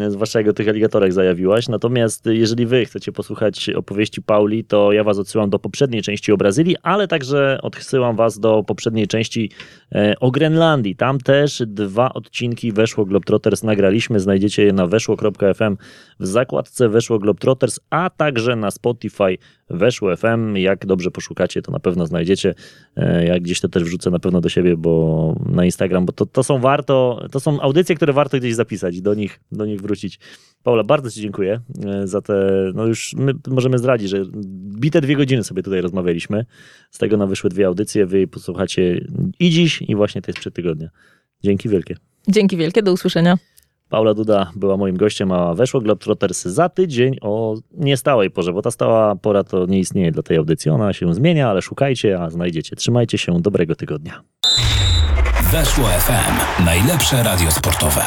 e, zwłaszcza jak o tych aligatorach zajawiłaś. Natomiast e, jeżeli wy chcecie posłuchać opowieści Pauli, to ja was odsyłam do poprzedniej części o Brazylii, ale także odsyłam was do poprzedniej części e, o Grenlandii. Tam też dwa odcinki Weszło Globetrotters nagraliśmy. Znajdziecie je na weszło.fm w zakładce Weszło Globetrotters, a także na Spotify Weszło FM. Jak dobrze poszukacie, to na pewno znajdziecie. E, Ja gdzieś to też wrzucę na pewno do siebie, bo na Instagram, bo to, to są warto, to są audycje, które warto gdzieś zapisać i do nich, do nich wrócić. Paula, bardzo Ci dziękuję e, za te, no już my możemy zdradzić, że bite dwie godziny sobie tutaj rozmawialiśmy. Z tego nam wyszły dwie audycje, wy posłuchacie i dziś, i właśnie te sprzed tygodnia. Dzięki wielkie.
Dzięki wielkie, do usłyszenia.
Paula Duda była moim gościem, a weszło Globetrotters za tydzień o niestałej porze, bo ta stała pora to nie istnieje dla tej audycji. Ona się zmienia, ale szukajcie, a znajdziecie. Trzymajcie się, dobrego tygodnia.
Weszło FM. Najlepsze radio sportowe.